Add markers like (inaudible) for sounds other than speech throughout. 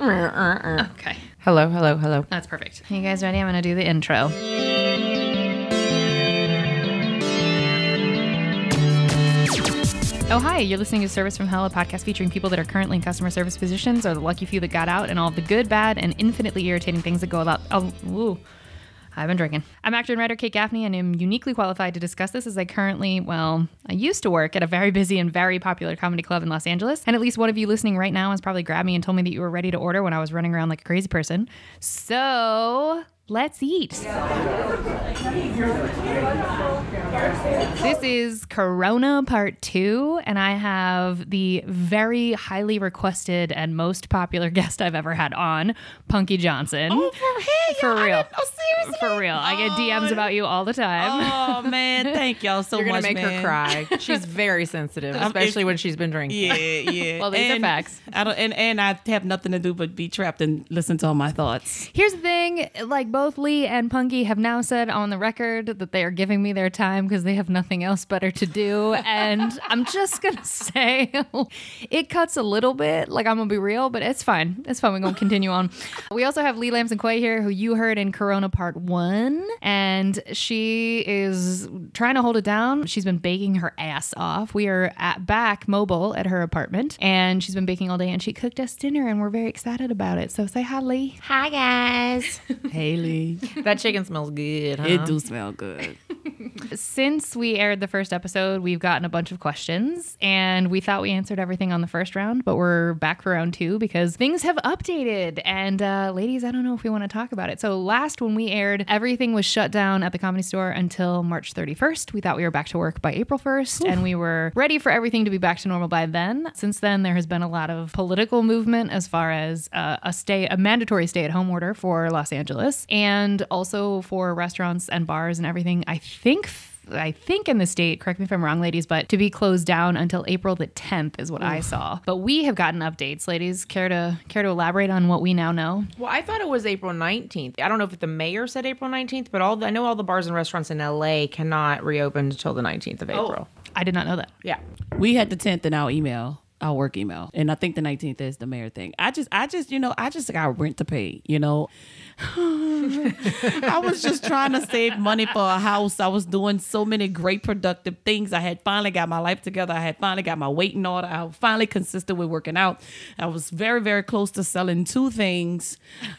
Uh, uh, uh. Okay. Hello, hello, hello. That's perfect. You guys ready? I'm going to do the intro. Oh, hi. You're listening to Service from Hell, a podcast featuring people that are currently in customer service positions or the lucky few that got out and all the good, bad, and infinitely irritating things that go about. Oh, woo. I've been drinking. I'm actor and writer Kate Gaffney and am uniquely qualified to discuss this as I currently, well, I used to work at a very busy and very popular comedy club in Los Angeles. And at least one of you listening right now has probably grabbed me and told me that you were ready to order when I was running around like a crazy person. So let's eat. This is Corona Part 2, and I have the very highly requested and most popular (laughs) guest I've ever had on, Punky Johnson. Oh, for, hey, For y'all, I real. Oh, seriously? For real. I get DMs about you all the time. Oh (laughs) man, thank y'all so You're gonna much. make man. her cry. (laughs) She's very sensitive, um, especially when she's been drinking. Yeah, yeah. Well, these are And facts. I don't, and and I have nothing to do but be trapped and listen to all my thoughts. Here's the thing like, both Lee and Punky have now said on the record that they are giving me their time because they have nothing else better to do. (laughs) And I'm just going to say (laughs) it cuts a little bit. Like, I'm going to be real, but it's fine. It's fine. We're going to continue on. (laughs) We also have Lee Lamson Quay here, who you heard in Corona Part 1. And she is trying to hold it down. She's been baking her ass off. We are at back mobile at her apartment, and she's been baking all day, and she cooked us dinner, and we're very excited about it. So say hi, Lee. Hi guys. Haley, (laughs) that chicken smells good. Huh? it do smell good. Since we aired the first episode, we've gotten a bunch of questions, and we thought we answered everything on the first round, but we're back for round two because things have updated. And uh, ladies, I don't know if we want to talk about it. So last when we aired, everything was shut down at the comedy store until March 31st. We thought we were back to work by April 1st, and we were ready for everything to be back to normal by then. Since then, there has been a lot of political movement as far as uh, a stay, a mandatory stay-at-home order for Los Angeles, and also for restaurants and bars and everything. I think I think in the state, correct me if I'm wrong, ladies, but to be closed down until April the 10th is what I saw. But we have gotten updates, ladies. Care to care to elaborate on what we now know? Well, I thought it was April 19th. I don't know if the mayor said April 19th, but all the, I know all the bars and restaurants in LA cannot reopen until the 19th of oh, April. Oh, I did not know that. Yeah. We had the tenth in our email, our work email, and I think the nineteenth is the mayor thing. I just, I just, you know, I just got rent to pay. You know, (laughs) I was just trying to save money for a house. I was doing so many great productive things. I had finally got my life together. I had finally got my weight in order. I was finally consistent with working out. I was very, very close to selling two things.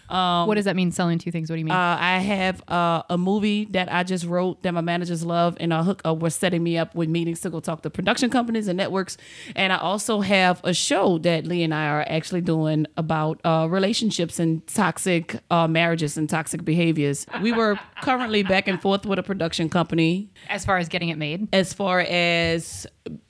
what does that mean? Selling two things? What do you mean? Uh, I have uh, a movie that I just wrote that my managers love, and uh, hook uh, was setting me up with meetings to go talk to production companies and networks. And I also have a show that Lee and I are actually doing about uh, relationships and toxic uh, marriages and toxic behaviors. We were currently back and forth with a production company as far as getting it made. as far as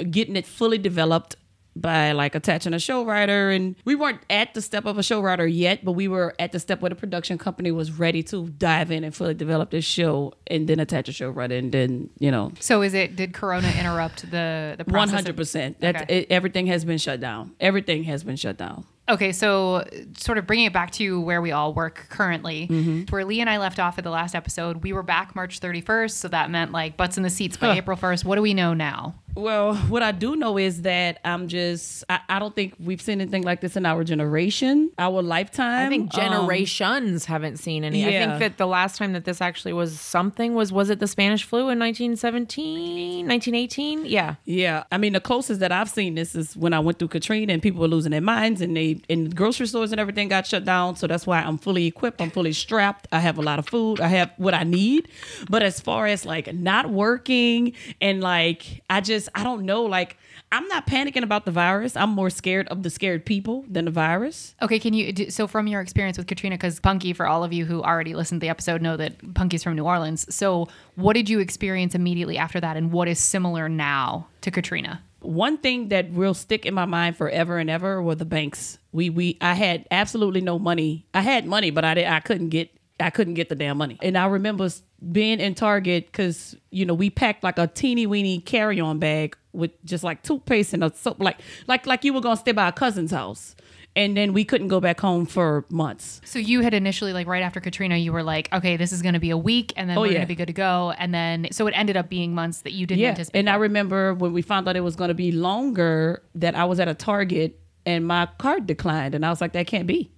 getting it fully developed by like attaching a show writer and we weren't at the step of a show writer yet but we were at the step where the production company was ready to dive in and fully develop this show and then attach a show writer and then you know So is it? Did Corona interrupt the the process? 100% that Okay. it, everything has been shut down everything has been shut down Okay, so sort of bringing it back to where we all work currently, Mm-hmm. where Lee and I left off at the last episode, we were back March 31st, so that meant like butts in the seats by April 1st. What do we know now? Well, what I do know is that I'm just, I, I don't think we've seen anything like this in our generation, our lifetime. I think Um, generations haven't seen any. I think that the last time that this actually was something was was it the Spanish flu in 1917, 1918? Yeah. Yeah, I mean the closest that I've seen this is when I went through Katrina and people were losing their minds and they and grocery stores and everything got shut down. So that's why I'm fully equipped. I'm fully strapped. I have a lot of food. I have what I need. But as far as like not working and like I just I don't know like I'm not panicking about the virus. I'm more scared of the scared people than the virus. Okay, can you do, so from your experience with Katrina because Punky for all of you who already listened to the episode know that Punky's from New Orleans. So, what did you experience immediately after that and what is similar now to Katrina? one thing that will stick in my mind forever and ever were the banks. We we I had absolutely no money. I had money, but I did, I couldn't get I couldn't get the damn money. And I remember being in Target because you know we packed like a teeny weeny carry on bag with just like toothpaste and a soap, like like like you were gonna stay by a cousin's house. And then we couldn't go back home for months. So you had initially like right after Katrina, you were like, okay, this is to be a week, and then Oh, we're yeah. to be good to go, and then so it ended up being months that you didn't Yeah. anticipate. And I remember when we found out it was to be longer that I was at a Target and my card declined. And I was like, that can't be.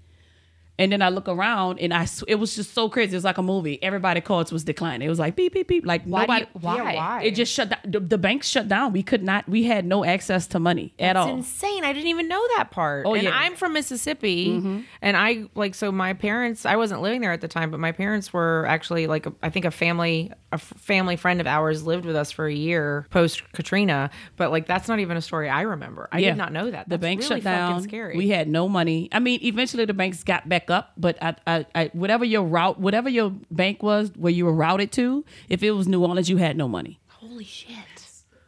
And then I look around and I sw- it was just so crazy. It was like a movie. Everybody cards was declining. It was like beep beep beep. Like Why? nobody. you, why? Yeah, why? It just shut down. The, the banks shut down. We could not. We had no access to money at all. It's all. insane. I didn't even know that part. Oh, and yeah. I'm from Mississippi, mm-hmm. and I like so my parents. I wasn't living there at the time, but my parents were actually like a, I think a family a f- family friend of ours lived with us for a year post Katrina. But like that's not even a story I remember. I Yeah. did not know that. The bank really shut down. Scary. We had no money. I mean, eventually the banks got back up, but I, I, I, whatever your route, whatever your bank was, where you were routed to, if it was New Orleans, you had no money. Holy shit.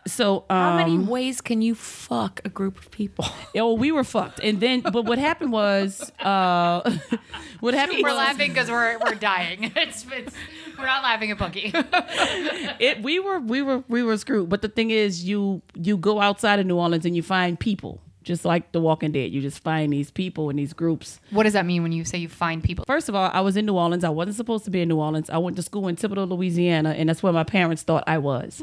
So um, How many ways can you fuck a group of people? (laughs) Oh, we were fucked. And then, but what happened was, uh, (laughs) what happened We're was, laughing because we're we're dying. (laughs) It's, it's we're not laughing at Punky. it, we were, we were, we were screwed. But the thing is, you, you go outside of New Orleans and you find people, just like The Walking Dead. You just find these people in these groups. what does that mean when you say you find people? First of all, I was in New Orleans. I wasn't supposed to be in New Orleans. I went to school in Thibodaux, Louisiana, and that's where my parents thought I was.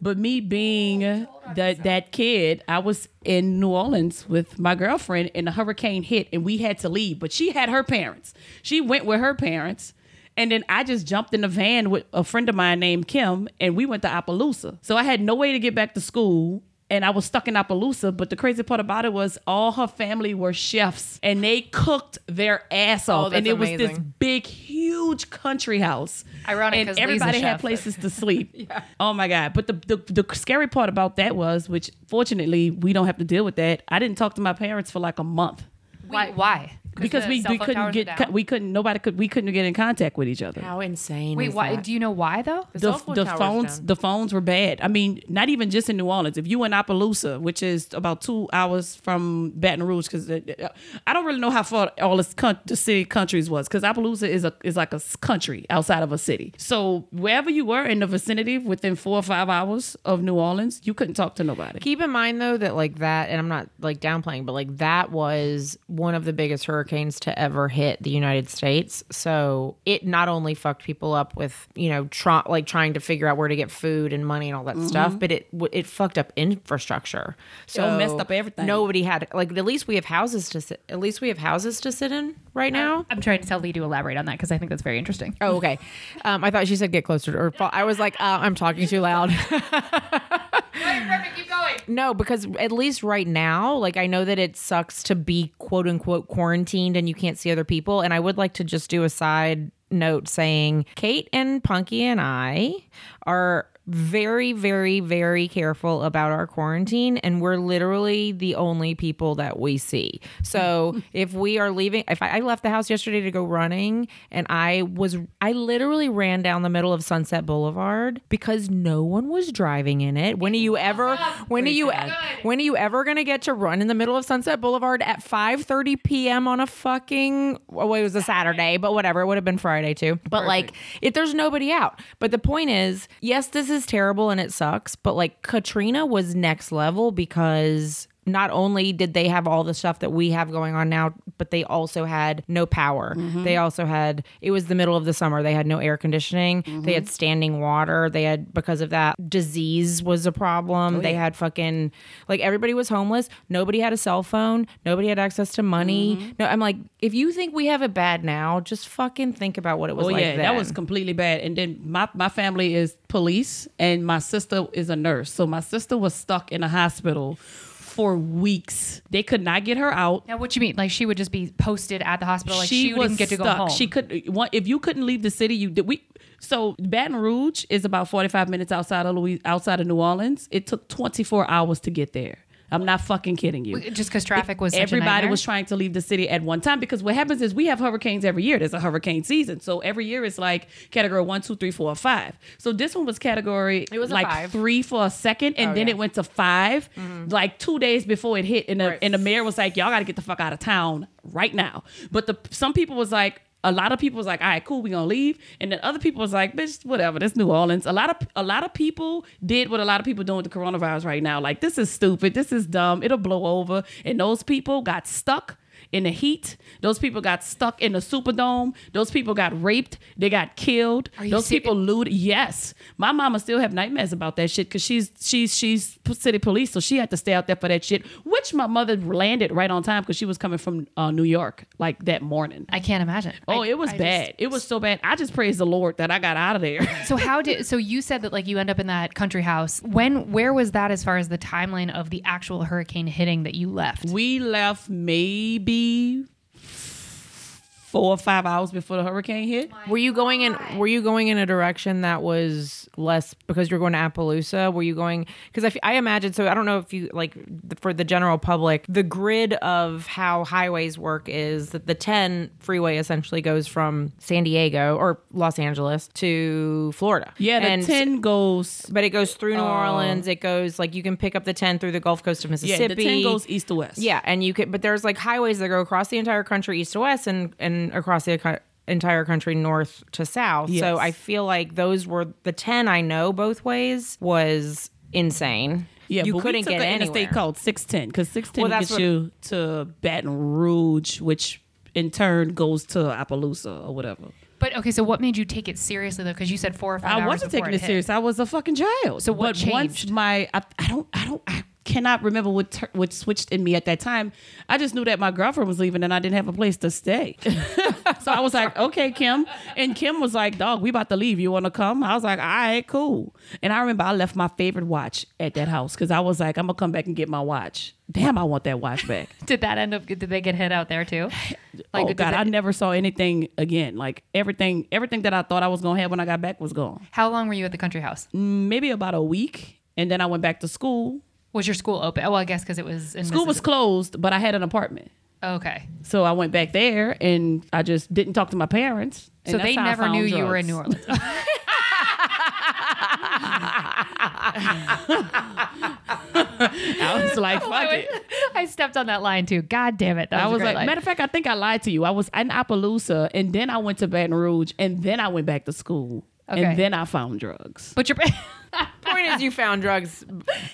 But me being that that kid, I was in New Orleans with my girlfriend, and the hurricane hit, and we had to leave. But she had her parents. She went with her parents. And then I just jumped in the van with a friend of mine named Kim, and we went to Opelousas. So I had no way to get back to school and I was stuck in Opelousas. But the crazy part about it was all her family were chefs and they cooked their ass oh, off. Oh, that's and it was this big, huge country house. Ironic And 'cause Lee's a everybody had chef. places to sleep. (laughs) yeah. Oh my God. But the, the the scary part about that was, which fortunately we don't have to deal with that. I didn't talk to my parents for like a month. Why? Why? Because we, we couldn't get down? we couldn't nobody could we couldn't get in contact with each other. How insane. Wait, is why? that? Do you know why though? the, cell phone the phones down. the phones were bad. I mean, not even just in New Orleans. If you were in Opelousas, which is about two hours from Baton Rouge, because uh, uh, I don't really know how far all this coun- the city countries was, because Opelousas is a is like a country outside of a city. So wherever you were in the vicinity, within four or five hours of New Orleans, you couldn't talk to nobody. Keep in mind though that like that, and I'm not like downplaying, but like that was one of the biggest hurricanes to ever hit the United States. So it not only fucked people up with you know like trying to figure out where to get food and money and all that stuff, but it w- it fucked up infrastructure. So Mm-hmm. messed up everything. Nobody had like at least we have houses to sit. At least we have houses to sit in right now. I'm trying to tell Lee to elaborate on that because I think that's very interesting. Oh, okay. Um, I thought she said get closer to her. I was like, uh, I'm talking too loud. (laughs) No, because at least right now, like I know that it sucks to be quote unquote quarantined and you can't see other people. And I would like to just do a side note saying Kate and Punky and I are very, very, very careful about our quarantine, and we're literally the only people that we see. So (laughs) if we are leaving, if I, I left the house yesterday to go running, and I was, I literally ran down the middle of Sunset Boulevard because no one was driving in it. When are you ever? (laughs) When are you? When are you ever gonna get to run in the middle of Sunset Boulevard at 5:30 p.m. on a fucking? Well, it was a Saturday, but whatever. It would have been Friday too. But like, if there's nobody out. But the point is, yes, this is terrible and it sucks. But like, Katrina was next level because not only did they have all the stuff that we have going on now, but they also had no power. Mm-hmm. They also had, it was the middle of the summer. They had no air conditioning. Mm-hmm. They had standing water. They had, because of that, disease was a problem. Oh, they had fucking, like, everybody was homeless. Nobody had a cell phone. Nobody had access to money. Mm-hmm. No, I'm like, if you think we have it bad now, just fucking think about what it was Oh like yeah, then. that was completely bad. And then my my family is police, and my sister is a nurse. So my sister was stuck in a hospital for weeks. They could not get her out. Now, what you mean? Like she would just be posted at the hospital? Like she, didn't get to go home? She could one if you couldn't leave the city. You did we. So Baton Rouge is about forty five minutes outside of Louis, outside of New Orleans. It took twenty four hours to get there. I'm not fucking kidding you. just because traffic was Everybody was trying to leave the city at one time because what happens is we have hurricanes every year. There's a hurricane season, so every year it's like category one, two, three, four, five. So this one was category It was like five. three for a second, and Oh, then yeah. it went to 5 mm-hmm. like two days before it hit, and the Right. and the mayor was like, "Y'all got to get the fuck out of town right now." But the some people was like. A lot of people was like, "All right, cool, we gonna leave," and then other people was like, "Bitch, whatever. This New Orleans." A lot of a lot of people did what a lot of people doing with the coronavirus right now. Like, this is stupid. This is dumb. It'll blow over, and those people got stuck in the heat. Those people got stuck in the Superdome. Those people got raped. They got killed. you Those serious? people looted. Yes, my mama still have nightmares about that shit because she's she's she's city police, so she had to stay out there for that shit. Which my mother landed right on time because she was coming from uh, New York like that morning. I can't imagine. Oh, I- it was I just- bad. it was so bad. I just praise the Lord that I got out of there. So how did so you said that like you end up in that country house. When where was that as far as the timeline of the actual hurricane hitting that you left? we left maybe believe four or five hours before the hurricane hit. Were you going in? Were you going in a direction that was less because you're going to Opelousas? Were you going? Because I, f- I imagine. So I don't know if you like the, for the general public, the grid of how highways work is that the 10 freeway essentially goes from San Diego or Los Angeles to Florida. Yeah, the and, ten goes. But it goes through New uh, Orleans. It goes like you can pick up the 10 through the Gulf Coast of Mississippi. Yeah, Mississippi. the ten goes east to west. Yeah, and you could, but there's like highways that go across the entire country, east to west, and and across the entire country, north to south. Yes. So I feel like those were the ten I know both ways was insane. Yeah, you but couldn't we took get an anywhere. interstate called six ten because six ten Well, that's gets what- you to Baton Rouge, which in turn goes to Opelousas or whatever. But okay, so what made you take it seriously though? Because you said four or five I hours wasn't taking it hit. serious. I was a fucking child. So what but once changed? my I, I don't I don't I cannot remember what tur- what switched in me at that time. I just knew that my girlfriend was leaving and I didn't have a place to stay. (laughs) so I was like, okay, Kim. And Kim was like, dog, we about to leave. You want to come? I was like, all right, cool. And I remember I left my favorite watch at that house because I was like, I'm gonna come back and get my watch. Damn, I want that watch back. (laughs) Did that end up? Did they get hit out there too? (sighs) oh God, they- I never saw anything again. Like everything, everything that I thought I was gonna have when I got back was gone. How long were you at the country house? Maybe about a week, and then I went back to school. Was your school open? Oh, well, I guess because it was in School was closed, but I had an apartment. okay. So I went back there and I just didn't talk to my parents. So they never knew you were in New. (laughs) Orleans. I was like, (laughs) fuck it. I stepped on that line too. God damn it! That I was, like, line. matter of fact, I think I lied to you. I was in Opelousas and then I went to Baton Rouge and then I went back to school. Okay. And then I found drugs. but your (laughs) Point is, you found drugs.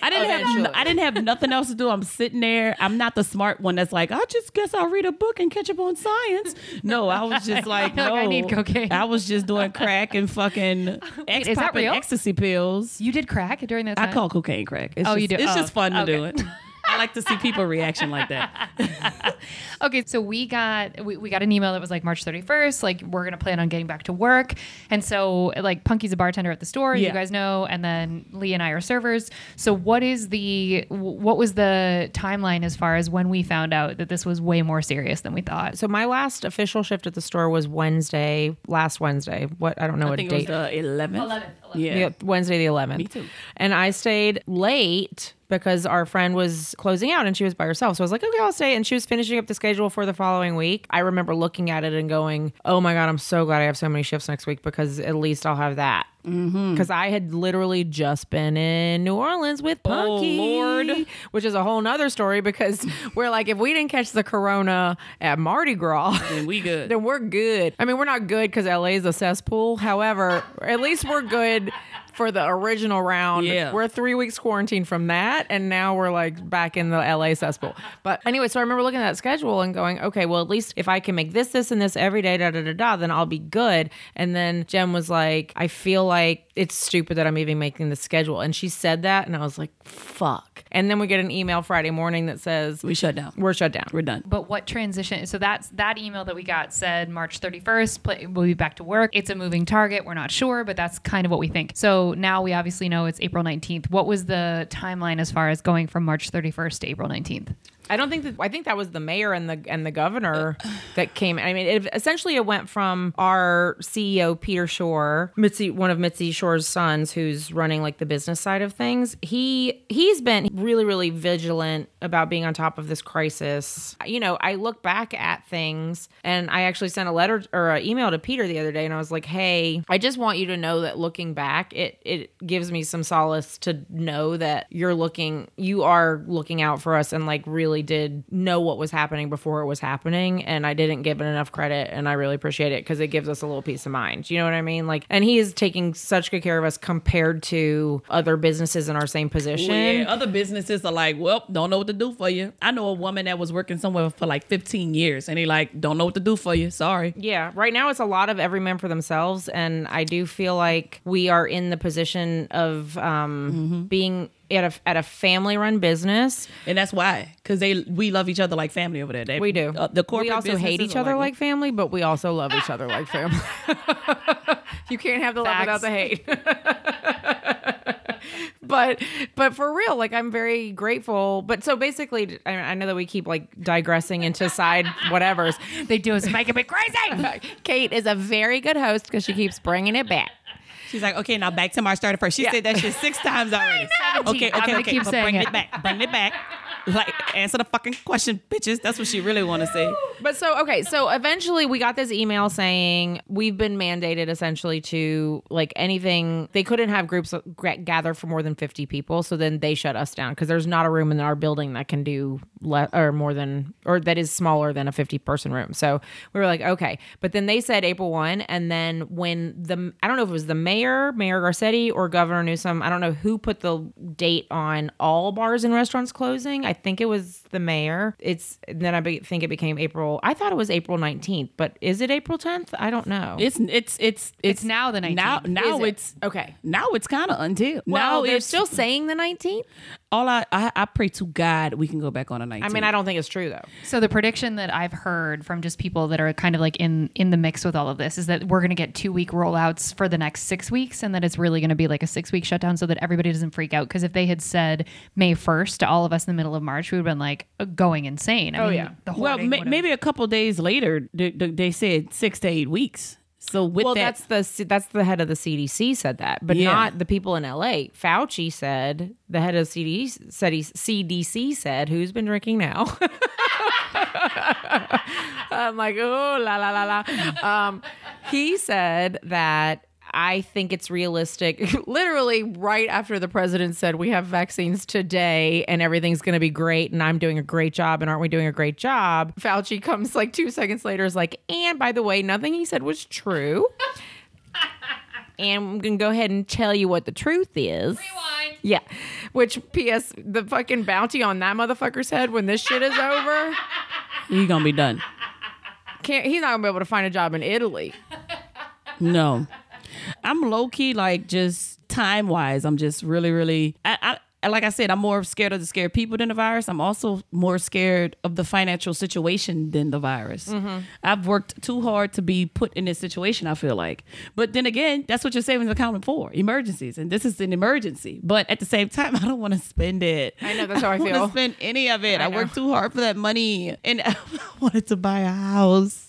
I didn't Eventually. have I didn't have nothing else to do. I'm sitting there. I'm not the smart one that's like, I just guess I'll read a book and catch up on science. No, I was just (laughs) like, Like, no, I need cocaine. I was just doing crack and fucking (laughs) ex- is that real? ecstasy pills. you did crack during that time. I call cocaine crack. It's Oh, just, you do? It's Oh, just fun to do it. (laughs) I like to see people reaction like that. (laughs) Okay, so we got we, we got an email that was like March 31st, like we're gonna plan on getting back to work. And so like Punky's a bartender at the store, you guys know, and then Lee and I are servers. So what is the what was the timeline as far as when we found out that this was way more serious than we thought? So my last official shift at the store was Wednesday, last Wednesday. What I don't know I what think it was date. the 11th. Yeah. Yeah, Wednesday the 11th. Me too. And I stayed late because our friend was closing out and she was by herself. So I was like, okay, I'll stay. And she was finishing up the schedule for the following week. I remember looking at it and going, oh my God, I'm so glad I have so many shifts next week because at least I'll have that. Mm-hmm. Because I had literally just been in New Orleans with oh, Punky. Lord. Which is a whole nother story because (laughs) we're like, if we didn't catch the corona at Mardi Gras, And we good. (laughs) then we're good. I mean, we're not good because LA is a cesspool. However, at least we're good for the original round. Yeah. We're three weeks quarantine from that, and now we're like back in the LA cesspool. But anyway, so I remember looking at that schedule and going, okay, well, at least if I can make this, this, and this every day, da da da da, then I'll be good. And then Jen was like, I feel like it's stupid that I'm even making the schedule. And she said that, and I was like, fuck. And then we get an email Friday morning that says, We shut down. we're shut down. We're done. But what transition? So that's that email that we got said March 31st. Play, we'll be back to work. It's a moving target. We're not sure, but that's kind of what we think. So now we obviously know it's April 19th. What was the timeline as far as going from March 31st to April 19th? I don't think that I think that was the mayor and the and the governor that came. I mean, it, essentially, it went from our CEO Peter Shore, Mitzi, one of Mitzi Shore's sons, who's running like the business side of things. He he's been really really vigilant about being on top of this crisis. You know, I look back at things, and I actually sent a letter or an email to Peter the other day, and I was like, "Hey, I just want you to know that looking back, it it gives me some solace to know that you're looking, you are looking out for us, and like really." Really did know what was happening before it was happening, and I didn't give it enough credit, and I really appreciate it because it gives us a little peace of mind. You know what I mean? Like, and he is taking such good care of us compared to other businesses in our same position. Well, yeah, other businesses are like, well, don't know what to do for you. I know a woman that was working somewhere for like 15 years, and they like, don't know what to do for you. Sorry. Yeah, right now it's a lot of every man for themselves, and I do feel like we are in the position of um, being at a at a family run business. And that's why, because they we love each other like family over there. They, We do. Uh, the corporate we also hate each other like, family, but we also love each other like family. (laughs) (laughs) you can't have the love without the hate. (laughs) but but for real, like I'm very grateful. But so basically, I, I know that we keep like digressing into side whatevers. They do is making me crazy. Kate is a very good host because she keeps bringing it back. She's like, okay, now back to March 31st. She said that shit six (laughs) times already. Okay, okay, okay. keep but bring it. it back. Bring it back. Like, answer the fucking question, bitches. That's what she really want to say. But so okay, so eventually we got this email saying we've been mandated essentially to like anything they couldn't have groups gather for more than 50 people, so then they shut us down because there's not a room in our building that can do le- or more than or that is smaller than a 50 person room. So we were like, okay, but then they said April 1 and then when the I don't know if it was the mayor, Mayor Garcetti or Governor Newsom, I don't know who put the date on all bars and restaurants closing. I think it was the mayor. It's then I be, think it became April. I thought it was April 19th, but is it April 10th? I don't know. It's it's it's It's now the 19th. Now now Is it? it's okay. now it's kind of until Well, now they're still saying the 19th. All I, I I pray to God we can go back on a 19. I mean, I don't think it's true though. So the prediction that I've heard from just people that are kind of like in in the mix with all of this is that we're going to get two week rollouts for the next six weeks, and that it's really going to be like a six week shutdown, so that everybody doesn't freak out. Because if they had said May first to all of us in the middle of March, we would have been like uh, going insane. I Oh, mean, yeah. The well ma- maybe a couple days later they, they they said six to eight weeks. So with Well, that, that's the that's the head of the CDC said that, but Yeah. not the people in LA. Fauci said the head of CDC said he, CDC said who's been drinking now. (laughs) I'm like, oh la la la la. Um, he said that. I think it's realistic. (laughs) Literally, right after the president said we have vaccines today and everything's going to be great, and I'm doing a great job, and aren't we doing a great job? Fauci comes like two seconds later, is like, and by the way, nothing he said was true. (laughs) And I'm gonna go ahead and tell you what the truth is. Rewind. Yeah. Which P.S. The fucking bounty on that motherfucker's head when this shit is over. (laughs) you're gonna be done. Can't he's not gonna be able to find a job in Italy. No, I'm low key like just time wise. I'm just really, really. I, I like I said, I'm more scared of the scared people than the virus. I'm also more scared of the financial situation than the virus. Mm-hmm. I've worked too hard to be put in this situation. I feel like, but then again, that's what your savings account is for emergencies, and this is an emergency. But at the same time, I don't want to spend it. I know, that's how I (laughs) feel i don't feel. wanna spend any of it. I, know. worked too hard for that money, and (laughs) I wanted to buy a house.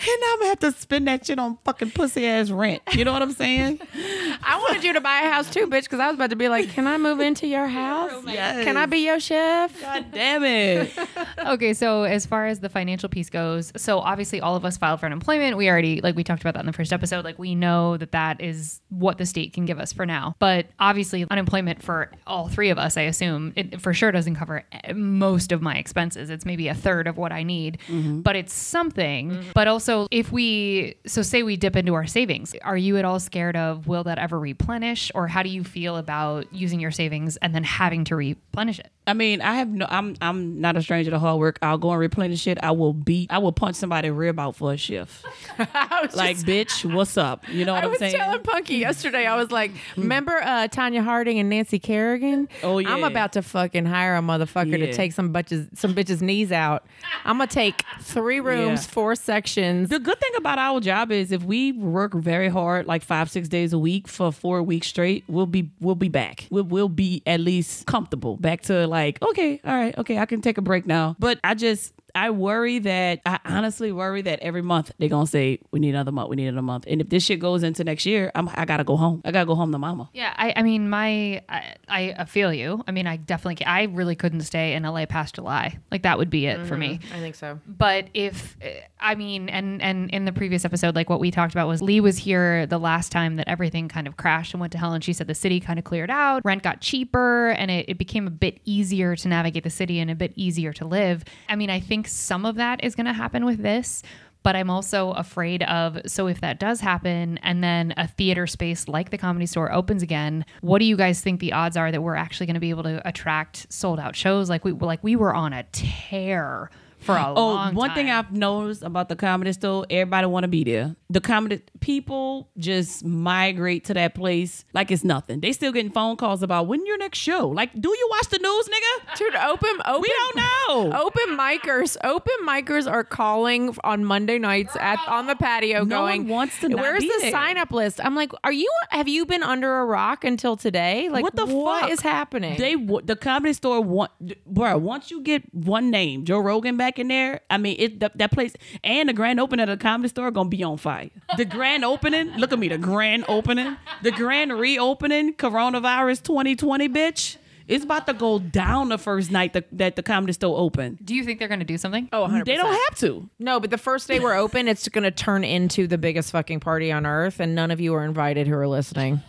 And I'm gonna have to spend that shit on fucking pussy ass rent. You know what I'm saying? (laughs) I wanted you to buy a house too, bitch, because I was about to be like, Can I move into your house? Yes. Can I be your chef? God damn it. (laughs) okay, so as far as the financial piece goes, so obviously all of us filed for unemployment. We already, like we talked about that in the first episode, like we know that that is what the state can give us for now. But obviously, unemployment for all three of us, I assume, it for sure doesn't cover eh, most of my expenses. It's maybe a third of what I need, but it's something. But also, if we, so say we dip into our savings, are you at all scared of will that ever replenish? Or how do you feel about using your savings and then having to replenish it? I mean, I have no. I'm I'm not a stranger to hard work. I'll go and replenish it. I will beat. I will punch somebody rib out for a shift. (laughs) like, bitch, what's up? You know what I am was telling Punky yesterday. I was like, "Remember uh, Tonya Harding and Nancy Kerrigan? Oh, yeah. I'm about to fucking hire a motherfucker to take some bitches some bitches knees out. I'm gonna take three rooms, Yeah. four sections. The good thing about our job is if we work very hard, like five, six days a week for four weeks straight, we'll be we'll be back. We'll, we'll be at least comfortable. Back to like, okay, all right, okay, I can take a break now. But I just I worry that I honestly worry that every month they're gonna say we need another month, we need another month, and if this shit goes into next year, I'm I gotta go home. I gotta go home to mama. Yeah, I, I mean, my, I, I feel you. I mean, I definitely, can, I really couldn't stay in LA past July. Like that would be it for me. Mm-hmm. I think so. But if, eh, I mean, and and in the previous episode, like what we talked about was Lee was here the last time that everything kind of crashed and went to hell, and she said the city kind of cleared out, rent got cheaper, and it, it became a bit easier to navigate the city and a bit easier to live. I mean, I think some of that is going to happen with this. But I'm also afraid of so if that does happen and then a theater space like the comedy store opens again, what do you guys think the odds are that we're actually going to be able to attract sold out shows like we like we were on a tear for a Oh, long one thing. I've noticed about the comedy store, everybody want to be there. The comedy people just migrate to that place like it's nothing. They still getting phone calls about when your next show. Like, do you watch the news, nigga? Dude, open open We don't know. Open micers, open micers are calling on Monday nights at on the patio, No going. one wants to not Where's be the there." sign up list? I'm like, are you? Have you been under a rock until today? Like, what the What fuck is happening? They the comedy store want, bro. Once you get one name, Joe Rogan back in there, I mean, it that, that place and the grand opening of the comedy store gonna be on fire. The grand opening, look at me, the grand opening, the grand reopening, coronavirus 2020, bitch. It's about to go down the first night that, that the comedy store open. Do you think they're going to do something? oh, 100%. They don't have to. No, but the first day we're open, it's going to turn into the biggest fucking party on earth, and none of you are invited who are listening.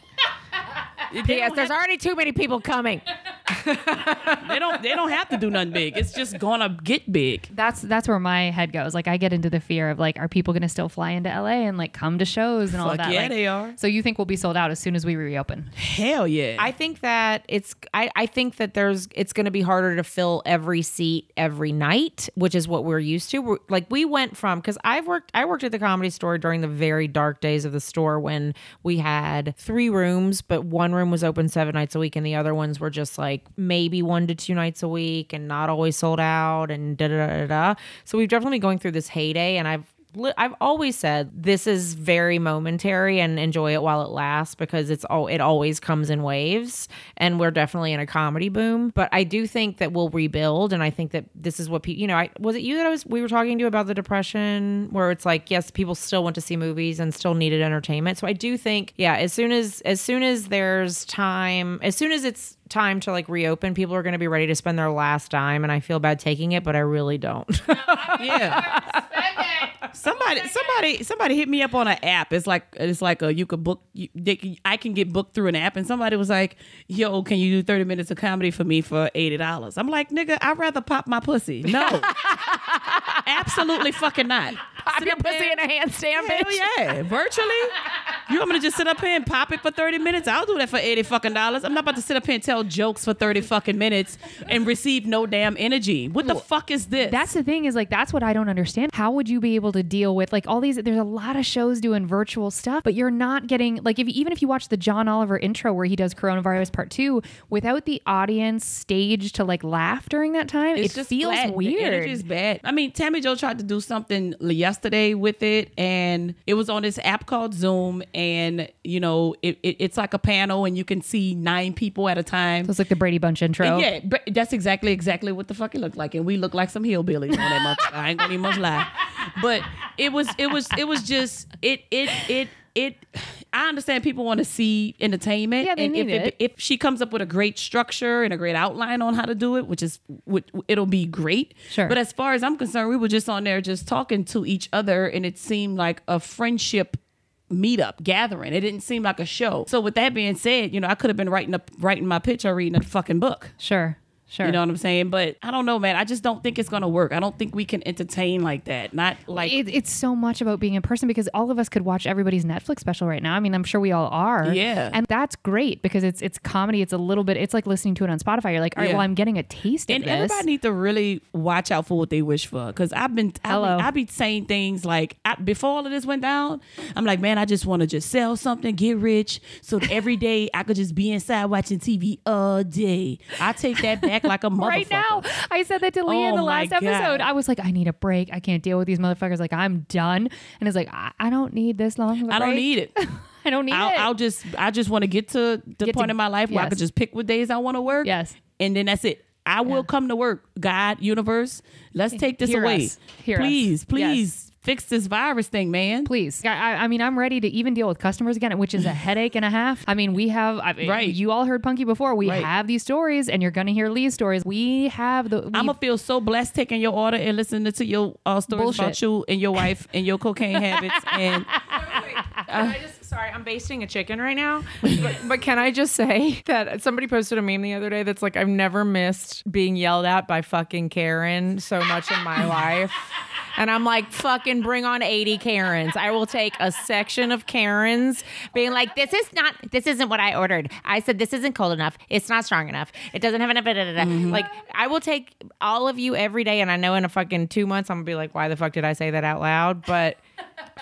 They Yes, there's already too many people coming. (laughs) they don't. They don't have to do nothing big. It's just gonna get big. That's that's where my head goes. Like I get into the fear of like, are people going to still fly into LA and like come to shows and all Fuck that? yeah, Like, they are. So you think we'll be sold out as soon as we reopen? Hell yeah. I think that it's I, I think that there's it's going to be harder to fill every seat every night, which is what we're used to. We're, like we went from cuz I've worked I worked at the comedy store during the very dark days of the store when we had 3 rooms, but one room was open 7 nights a week and the other ones were just like maybe 1 to 2 nights a week and not always sold out and da da da da. So we've definitely been going through this heyday and I've I've always said this is very momentary and enjoy it while it lasts because it's all it always comes in waves and we're definitely in a comedy boom. But I do think that we'll rebuild and I think that this is what people you know I was it you that I was we were talking to about the depression where it's like yes people still want to see movies and still needed entertainment. So I do think yeah as soon as as soon as there's time as soon as it's time to like reopen people are going to be ready to spend their last dime and I feel bad taking it but I really don't. (laughs) Yeah. Somebody, somebody, somebody hit me up on an app. It's like it's like a you could book. You, they, can- I can get booked through an app, and somebody was like, "Yo, can you do thirty minutes of comedy for me for eighty dollars?" I'm like, "Nigga, I'd rather pop my pussy." No, (laughs) absolutely fucking not. pop Sit your pussy there- in a handstand Hell bitch yeah, virtually. You want me to just sit up here and pop it for 30 minutes? I'll do that for 80 fucking dollars. I'm not about to sit up here and tell jokes for 30 fucking minutes and receive no damn energy. What the fuck is this? That's the thing is like that's what I don't understand. How would you be able to deal with like all these? There's a lot of shows doing virtual stuff, but you're not getting like if even if you watch the John Oliver intro where he does coronavirus part two without the audience stage to like laugh during that time, It's it just feels flat. Weird. energy's bad. I mean, Tammy Joe tried to do something yesterday with it, and it was on this app called Zoom, and you know, it, it, it's like a panel, and you can see nine people at a time. So it's like the Brady Bunch intro. Yeah, but that's exactly exactly what the fuck it looked like, and we look like some hillbillies on that. I ain't gonna even much lie, but it was it was it was just it it it it. I understand people want to see entertainment, Yeah, they and need if, it. if she comes up with a great structure and a great outline on how to do it, which is it'll be great. Sure. But as far as I'm concerned, we were just on there just talking to each other, and it seemed like a friendship meetup gathering. It didn't seem like a show. So with that being said, you know, I could have been writing up writing my pitch or reading a fucking book. Sure. Sure. You know what I'm saying? But I don't know, man. I just don't think it's gonna work. I don't think we can entertain like that. Not like it, it's so much about being in person because all of us could watch everybody's Netflix special right now. I mean, I'm sure we all are. Yeah. and that's great because it's it's comedy. It's a little bit. It's like listening to it on Spotify. You're like, all right, Yeah. well, I'm getting a taste and of this. everybody need to really watch out for what they wish for. Because I've been, I Hello. I be saying things like I, before all of this went down. I'm like, man, I just want to just sell something, get rich, so every day I could just be inside watching TV all day. I take that back like a (laughs) motherfucker. right now, I said that to Leah in Oh the my last God. episode. I was like, I need a break. I can't deal with these motherfuckers. Like, I'm done. And it's like, I, I don't need this long. I don't need it. (laughs) I don't need I'll, it. I'll just I just want to get to the Get point to- in my life where I can just pick what days I want to work. Yes. And then that's it. I will come to work. God, universe, let's take this Hear away. Hear us. please, Yes. Fix this virus thing, man. Please. I, I mean, I'm ready to even deal with customers again, which is a (sighs) headache and a half. I mean, we have, I mean, Right. you all heard Punky before. We Right. have these stories, and you're going to hear Lee's stories. We have the. I'm gonna feel so blessed taking your order and listening to your uh, stories Bullshit. about you and your wife and your cocaine habits. (laughs) And Can I just, sorry, I'm basting a chicken right now. But, but can I just say that somebody posted a meme the other day that's like, I've never missed being yelled at by fucking Karen so much in my life. And I'm like, fucking bring on 80 Karens. I will take a section of Karens being like, this is not, this isn't what I ordered. I said, this isn't cold enough. It's not strong enough. It doesn't have enough. Da, da, da. Mm-hmm. Like, I will take all of you every day. And I know in a fucking two months, I'm going to be like, why the fuck did I say that out loud? But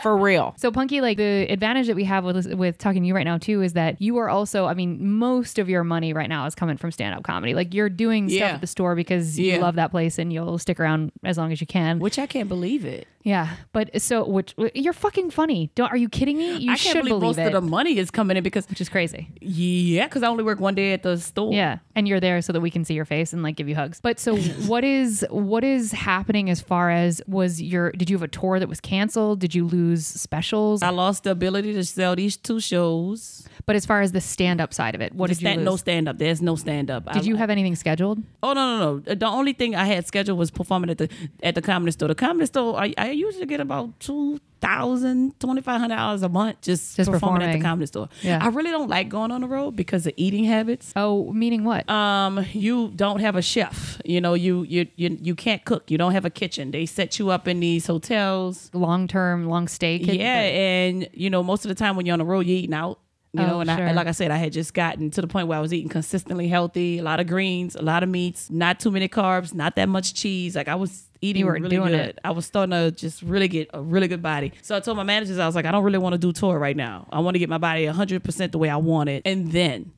for real. So Punky, like the advantage that we have with with talking to you right now too is that you are also, I mean, most of your money right now is coming from stand up comedy. Like you're doing stuff Yeah. at the store because Yeah. you love that place and you'll stick around as long as you can. which I can't believe it. yeah, but so which you're fucking funny. Don't are you kidding me? You I should can't believe, believe most it, of the money is coming in because which is crazy. yeah, because I only work one day at the store. Yeah, and you're there so that we can see your face and like give you hugs. But so (laughs) what is what is happening as far as was your did you have a tour that was canceled? Did you lose specials? I lost the ability to sell these two shows. But as far as the stand up side of it, what The did you stand, lose? no stand up. There's no stand up. did you have anything scheduled? Oh no no no! The only thing I had scheduled was performing at the at the comedy store. The comedy store, I, I usually get about two thousand, twenty five hundred dollars a month just, Just performing, at the comedy store. Yeah. I really don't like going on the road because of eating habits. Oh, meaning what? Um, you don't have a chef. You know, you you you you can't cook. You don't have a kitchen. They set you up in these hotels. long term, long stay. Yeah, and you know, most of the time when you're on the road, you're eating out. You Oh, know, and, I, sure. and like I said, I had just gotten to the point where I was eating consistently healthy, a lot of greens, a lot of meats, not too many carbs, not that much cheese. Like I was eating You really doing good. it. I was starting to just really get a really good body. So I told my managers, I was like, I don't really want to do tour right now. I want to get my body 100% the way I want it. And then,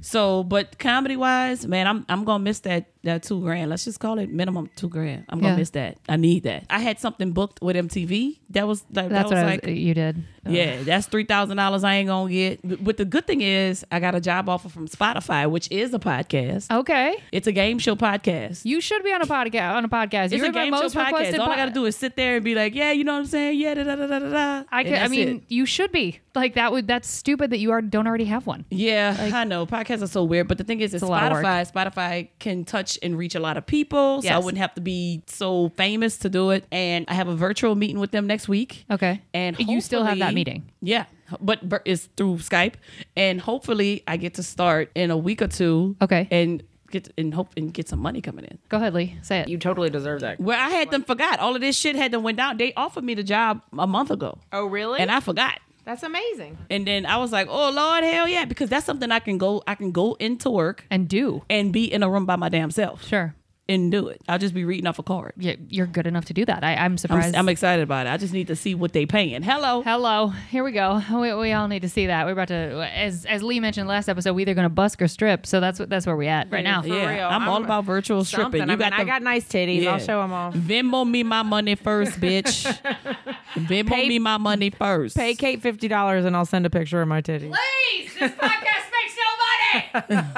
so, but comedy wise, man, I'm I'm gonna miss that that two grand. Let's just call it minimum two grand. I'm gonna Yeah. miss that. I need that. I had something booked with MTV. That was that, that That's was what like was, you did. Uh. yeah, that's three thousand dollars I ain't gonna get. But the good thing is, I got a job offer from Spotify, which is a podcast. Okay. It's a game show podcast. You should be on a podcast. On a podcast. It's You're a game show most podcast. All I gotta do is sit there and be like, yeah, you know what I'm saying? Yeah, da da da da da. da. I, could, I mean, it. you should be like that. Would that's stupid that you are don't already have one. Yeah, I know podcasts are so weird, but the thing is, it's a lot of work. Spotify. Spotify can touch and reach a lot of people, so I wouldn't have to be so famous to do it. And I have a virtual meeting with them next week. Okay. And you still have that meeting. Yeah, but it's through Skype, and hopefully I get to start in a week or two. Okay. and get and hope and get some money coming in. Go ahead, Lee. Say it. You totally deserve that. Well, I had them forgot all of this shit had them went down. They offered me the job a month ago, Oh, really? and I forgot. That's amazing. And then I was like, "Oh Lord, hell yeah!" Because that's something I can go. I can go into work and do. and be in a room by my damn self Sure. And do it. I'll just be reading off a card. Yeah, you're good enough to do that. I, I'm I'm, surprised. I'm excited about it. I just need to see what they paying. Hello. Hello, here we go. We, we all need to see that. We're about to, as as Lee mentioned last episode, we either going to busk or strip. So that's what that's where we at right now. For yeah, real. I'm, all I'm- about virtual Something. stripping. You I mean, got I got nice titties. Yeah. I'll show them off. Venmo me my money first, (laughs) bitch. Venmo Pay- me my money first. Pay Kate fifty dollars and I'll send a picture of my titties. Please, this podcast makes no money. (laughs)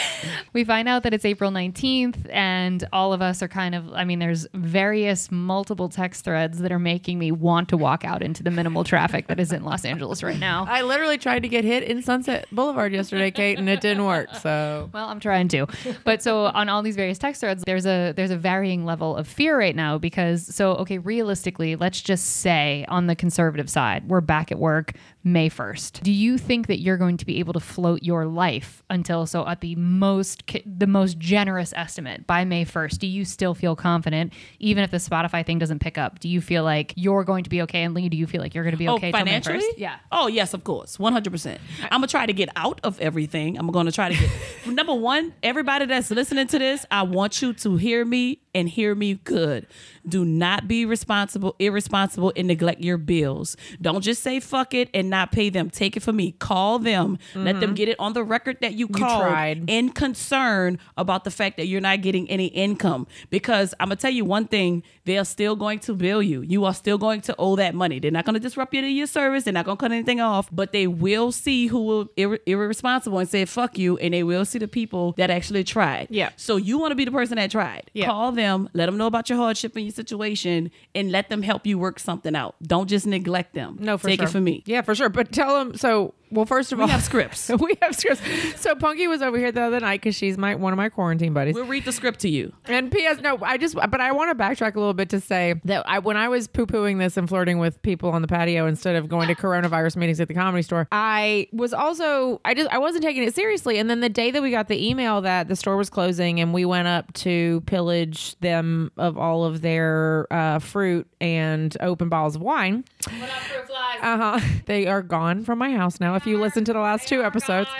(laughs) we find out that it's April 19th, and all of us are kind of, I mean, there's various multiple text threads that are making me want to walk out into the minimal traffic that is in Los Angeles right now. I literally tried to get hit in Sunset Boulevard yesterday, Kate, and it didn't work. So Well, I'm trying to. But so on all these various text threads, there's a there's a varying level of fear right now because so okay, realistically, let's just say on the conservative side, we're back at work May 1st. Do you think that you're going to be able to float your life until so at the most the most generous estimate by May 1st? Do you still feel confident even if the Spotify thing doesn't pick up? Do you feel like you're going to be okay and Lee, do you feel like you're going to be Oh, okay May financially? 1st? Yeah. Oh, yes, of course. 100%. I'm going to try to get out of everything. I'm going to try to get. (laughs) Number one, everybody that's listening to this, I want you to hear me and hear me good. Do not be responsible, irresponsible, and neglect your bills. Don't just say fuck it and not pay them. Take it from me. Call them. Let them mm-hmm. get it on the record that you called tried. in concern about the fact that you're not getting any income. Because I'm gonna tell you one thing, they are still going to bill you. You are still going to owe that money. They're not gonna disrupt you to your service. They're not gonna cut anything off, but they will see who will ir- irresponsible and say fuck you, and they will see the people that actually tried. Yeah. So you want to be the person that tried. Yeah. Call them, let them know about your hardship and your situation, and let them help you work something out. Don't just neglect them. No, for take sure. it from me. Yeah, for sure. But tell them. So, well, first of We all, we have scripts. (laughs) we have scripts. So Punky was over here the other night because she's my one of my quarantine buddies. We'll read the script to you. And P.S. No, I just, but I want to backtrack a little bit to say that I, when I was poo pooing this and flirting with people on the patio instead of going to coronavirus meetings at the comedy store, I was also, I just, I wasn't taking it seriously. And then the day that we got the email that the store was closing and we went up to pillage them of all of their uh, fruit and open bottles of wine, uh huh, (laughs) they are gone from my house now. If you listen to the last two episodes.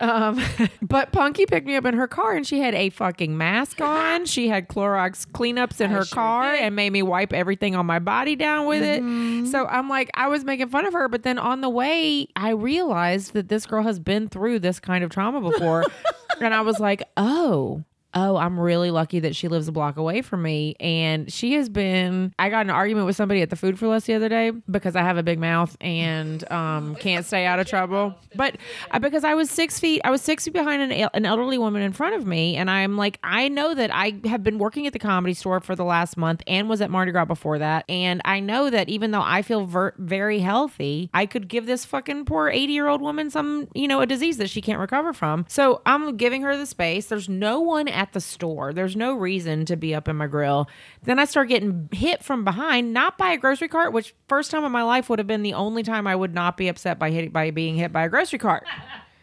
Um, (laughs) but Punky picked me up in her car and she had a fucking mask on. She had Clorox cleanups in her sure car did. and made me wipe everything on my body down with it. So I'm like, I was making fun of her, but then on the way, I realized that this girl has been through this kind of trauma before. (laughs) and I was like, oh. Oh, I'm really lucky that she lives a block away from me. And she has been. I got an argument with somebody at the food for less the other day because I have a big mouth and um, can't stay out of trouble. But because I was six feet, I was six feet behind an, an elderly woman in front of me. And I'm like, I know that I have been working at the comedy store for the last month and was at Mardi Gras before that. And I know that even though I feel ver- very healthy, I could give this fucking poor 80 year old woman some, you know, a disease that she can't recover from. So I'm giving her the space. There's no one at the store. There's no reason to be up in my grill. Then I start getting hit from behind, not by a grocery cart, which first time in my life would have been the only time I would not be upset by hit, by being hit by a grocery cart. (laughs)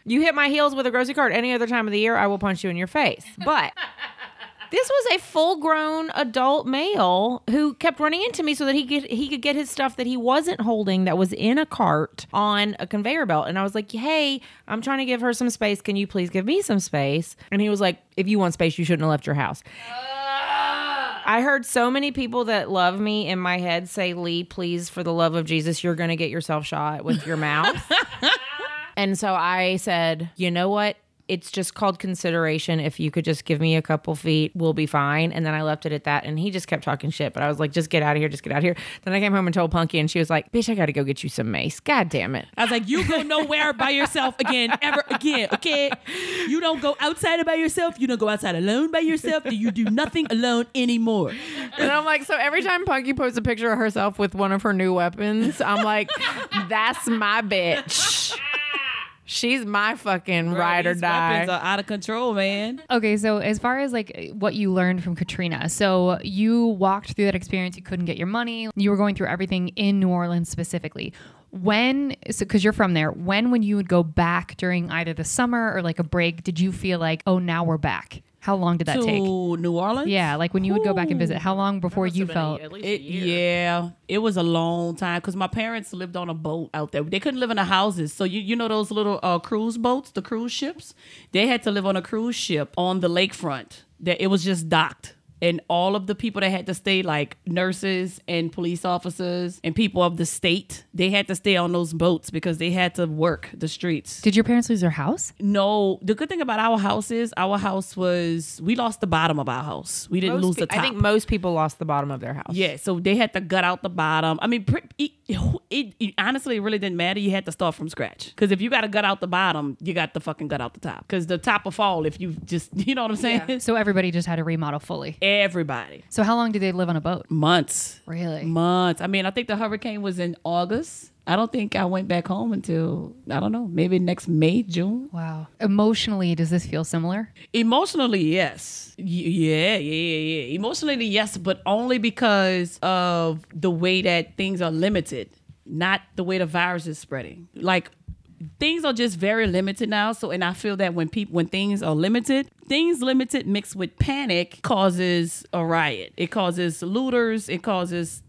You hit my heels with a grocery cart any other time of the year, I will punch you in your face. But this was a full-grown adult male who kept running into me so that he could he could get his stuff that he wasn't holding that was in a cart on a conveyor belt. And I was like, "Hey, I'm trying to give her some space. Can you please give me some space?" And he was like, "If you want space, you shouldn't have left your house." I heard so many people that love me in my head say, Lee, please, for the love of Jesus, you're going to get yourself shot with your mouth. (laughs) and so I said, you know what? It's just called consideration. If you could just give me a couple feet, we'll be fine. And then I left it at that. And he just kept talking shit. But I was like, just get out of here. Just get out of here. Then I came home and told Punky, and she was like, bitch, I got to go get you some mace. God damn it. I was like, you go nowhere by yourself again, ever again, okay? You don't go outside by yourself. You don't go outside alone by yourself. You do nothing alone anymore. And I'm like, so every time Punky posts a picture of herself with one of her new weapons, I'm like, that's my bitch. She's my fucking ride or die. weapons are out of control, man. Okay, so as far as like what you learned from Katrina, so you walked through that experience, you couldn't get your money, you were going through everything in New Orleans specifically. When, so because you're from there, when when you would go back during either the summer or like a break, did you feel like, oh, now we're back? How long did that to take? New Orleans? Yeah, like when you would go back and visit, how long before you felt? It, yeah, it was a long time because my parents lived on a boat out there. They couldn't live in the houses, so you you know those little uh, cruise boats, the cruise ships. They had to live on a cruise ship on the lakefront. That it was just docked, and all of the people that had to stay, like nurses and police officers and people of the state, they had to stay on those boats because they had to work the streets. Did your parents lose their house? No, the good thing about our house is our house was we lost the bottom of our house. We didn't Most lose pe- the top. I think most people lost the bottom of their house. Yeah, so they had to gut out the bottom. I mean, it, it, it honestly it really didn't matter. You had to start from scratch because if you got to gut out the bottom, you got to fucking gut out the top because the top will fall if you just (laughs) you know what I'm saying. So everybody just had to remodel fully. (laughs) Everybody So how long did they live on a boat? months, Really? months. I mean, I think the hurricane was in August. I don't think I went back home until I don't know, maybe next May, June. Wow. Emotionally, does this feel similar? Emotionally, yes. Y- yeah, yeah, yeah, yeah. Emotionally, yes, but only because of the way that things are limited, not the way the virus is spreading. Like things are just very limited now. So, and I feel that when people, when things are limited, things limited mixed with panic causes a riot. It causes looters. It causes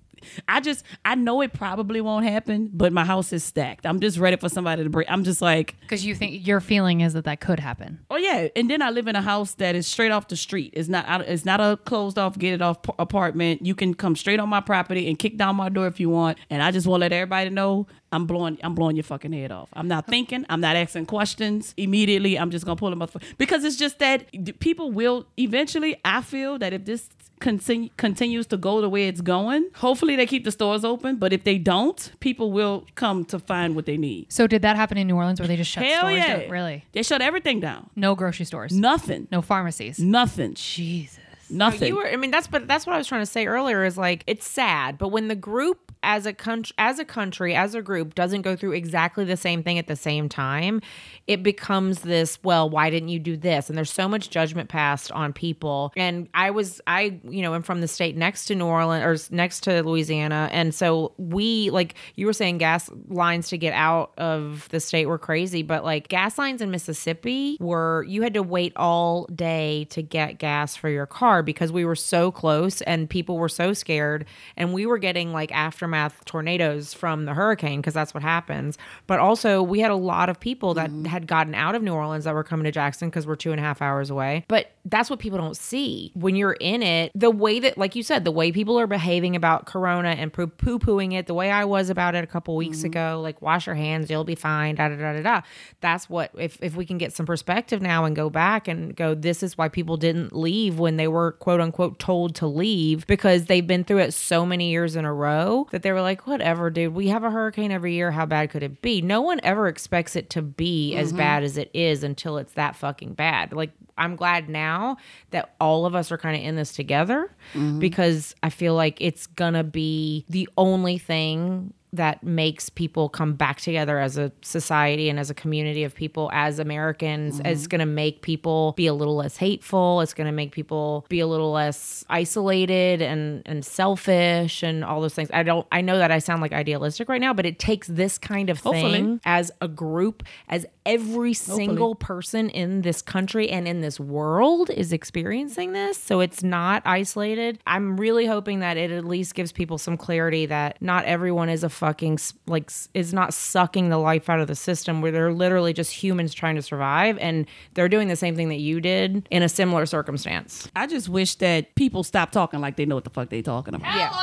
I just I know it probably won't happen, but my house is stacked. I'm just ready for somebody to break. I'm just like, Because you think your feeling is that that could happen. oh yeah. And then I live in a house that is straight off the street. It's not it's not a closed off get it off apartment. You can come straight on my property and kick down my door if you want. And I just want to let everybody know I'm blowing I'm blowing your fucking head off. I'm not thinking. I'm not asking questions immediately. I'm just gonna pull them up because it's just that people will eventually. I feel that if this continue, continues to go the way it's going, hopefully they keep the stores open. But if they don't, people will come to find what they need. So did that happen in New Orleans where they just shut Hell stores yeah! down? Really? They shut everything down. No grocery stores. Nothing. No pharmacies. Nothing. Jesus. Nothing. You were, I mean, that's but that's what I was trying to say earlier. Is like it's sad, but when the group as a country, as a country, as a group doesn't go through exactly the same thing at the same time, it becomes this. Well, why didn't you do this? And there's so much judgment passed on people. And I was, I, you know, am from the state next to New Orleans or next to Louisiana, and so we, like you were saying, gas lines to get out of the state were crazy, but like gas lines in Mississippi were you had to wait all day to get gas for your car because we were so close and people were so scared and we were getting like aftermath tornadoes from the hurricane because that's what happens. But also we had a lot of people that mm-hmm. had gotten out of new orleans that were coming to jackson because we're two and a half hours away. But that's what people don't see. When you're in it the way that like you said the way people are behaving about corona and poo pooing it the way i was about it a couple weeks mm-hmm. ago like wash your hands you'll be fine da da da da da. That's what if, if we can get some perspective now and go back and go this is why people didn't leave when they were quote unquote told to leave because they've been through it so many years in a row that they were like whatever dude we have a hurricane every year how bad could it be? No one ever expects it to be as mm-hmm. bad as it is until it's that fucking bad. Like i'm glad now that all of us are kind of in this together mm-hmm. because i feel like it's gonna be the only thing that makes people come back together as a society and as a community of people as Americans. Mm-hmm. It's going to make people be a little less hateful. It's going to make people be a little less isolated and and selfish and all those things. I don't I know that I sound like idealistic right now, but it takes this kind of Hopefully. thing as a group as every single person in this country and in this world is experiencing this. So it's not isolated. I'm really hoping that it at least gives people some clarity that not everyone is a fucking like s- is not sucking the life out of the system where they're literally just humans trying to survive and they're doing the same thing that you did in a similar circumstance. I just wish that people stop talking like they know what the fuck they're talking about.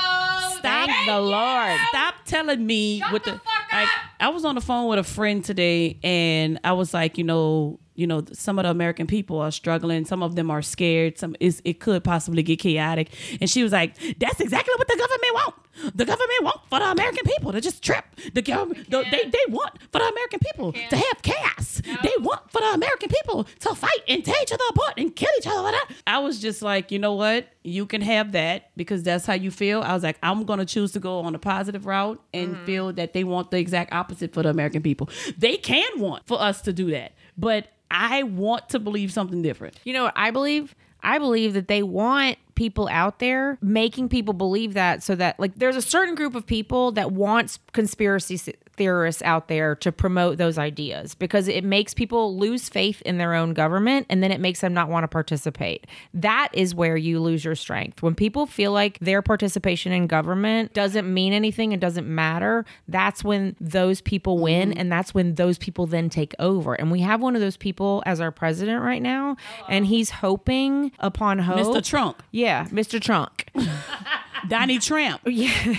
Stop Thank the Lord. Stop telling me with the, like I was on the phone with a friend today and I was like, you know, you know, some of the American people are struggling. Some of them are scared. Some is it could possibly get chaotic. And she was like, "That's exactly what the government want. The government want for the American people to just trip. The government, the, they they want for the American people to have chaos. They want for the American people to fight and tear each other apart and kill each other. I was just like, you know what? You can have that because that's how you feel. I was like, I'm gonna choose to go on a positive route and mm-hmm. feel that they want the exact opposite for the American people. They can want for us to do that, but I want to believe something different. You know what I believe? I believe that they want people out there making people believe that so that like there's a certain group of people that wants conspiracy theorists out there to promote those ideas because it makes people lose faith in their own government and then it makes them not want to participate. That is where you lose your strength. When people feel like their participation in government doesn't mean anything and doesn't matter, that's when those people win mm-hmm. and that's when those people then take over. And we have one of those people as our president right now and he's hoping upon hope. Mr. Trump, Yeah, Mr. Trump. (laughs) Donnie Trump. (laughs) Yeah.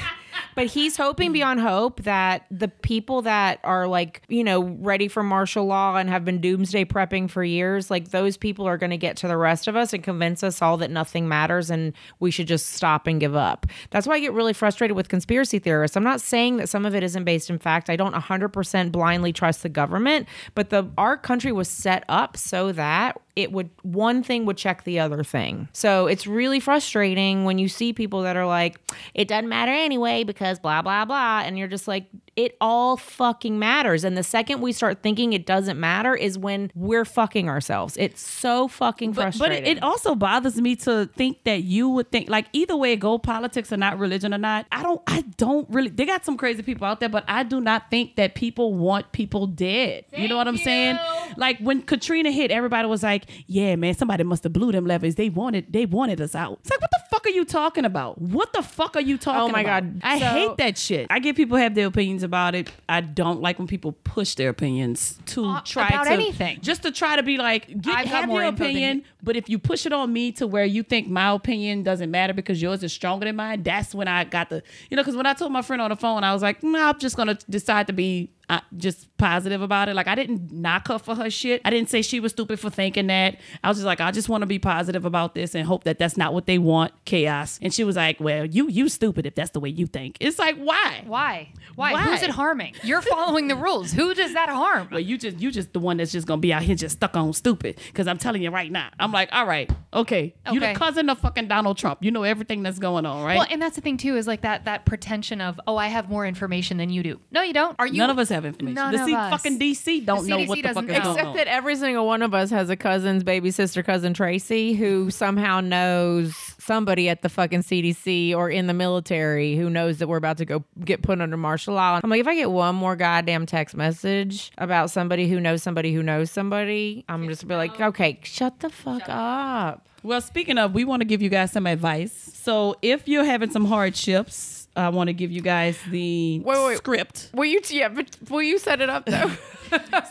But he's hoping mm. beyond hope that the people that are like, you know, ready for martial law and have been doomsday prepping for years, like those people are going to get to the rest of us and convince us all that nothing matters and we should just stop and give up. That's why I get really frustrated with conspiracy theorists. I'm not saying that some of it isn't based in fact. I don't 100% blindly trust the government, but the our country was set up so that it would one thing would check the other thing. So it's really frustrating when you see people that are like, it doesn't matter anyway because blah blah blah, and you're just like, it all fucking matters. And the second we start thinking it doesn't matter is when we're fucking ourselves. It's so fucking But, but it, it also bothers me to think that you would think like either way go politics or not religion or not i don't i don't really they got some crazy people out there but i do not think that people want people dead you know what i'm saying like when katrina hit everybody was like yeah man somebody must have blew them levees they wanted they wanted us out it's like what the fuck are you talking about? What the fuck are you talking Oh my about? God. I So- hate that shit. I get people have their opinions about it. I don't like when people push their opinions to Uh, try about to anything. Just to try to be like, get, more your opinion, but if you push it on me to where you think my opinion doesn't matter because yours is stronger than mine, that's when I got the, you know, because when I told my friend on the phone, I was like, no, I'm just gonna decide to be uh, just positive about it. Like I didn't knock her for her shit. I didn't say she was stupid for thinking that. I was just like, I just want to be positive about this and hope that that's not what they want, chaos. And she was like, well, you you stupid if that's the way you think. It's like why? Why? Why? Why? Who's it harming? You're following the rules. Who does that harm? Well, you just you just the one that's just gonna be out here just stuck on stupid. Because I'm telling you right now, I'm like, all right, okay, you're the cousin of fucking Donald Trump. You know everything that's going on, right? Well, and that's the thing too is like that that pretension of oh I have more information than you do. No, you don't. Are you? None of us have information. None the of C- us. fucking DC don't The know CDC what the fuck doesn't is know. going Except on. that every single one of us has a cousin's baby sister, cousin Tracy, who somehow knows somebody at the fucking CDC or in the military who knows that we're about to go get put under martial law. I'm like, if I get one more goddamn text message about somebody who knows somebody who knows somebody, I'm just be like, okay, shut the fuck up. Well, speaking of, we want to give you guys some advice. So if you're having some hardships, I want to give you guys the Wait, wait. script. Will you? Yeah, but will you set it up though? (laughs)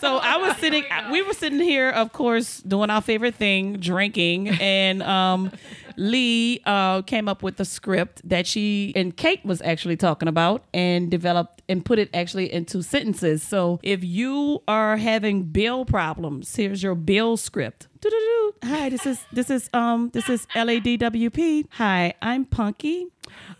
So I was sitting, we were sitting here, of course, doing our favorite thing, drinking, and um, Lee uh, came up with the script that she and Kate was actually talking about and developed and put it actually into sentences. So if you are having bill problems, here's your bill script. Hi, this is this is um this is LADWP. Hi, I'm Punky.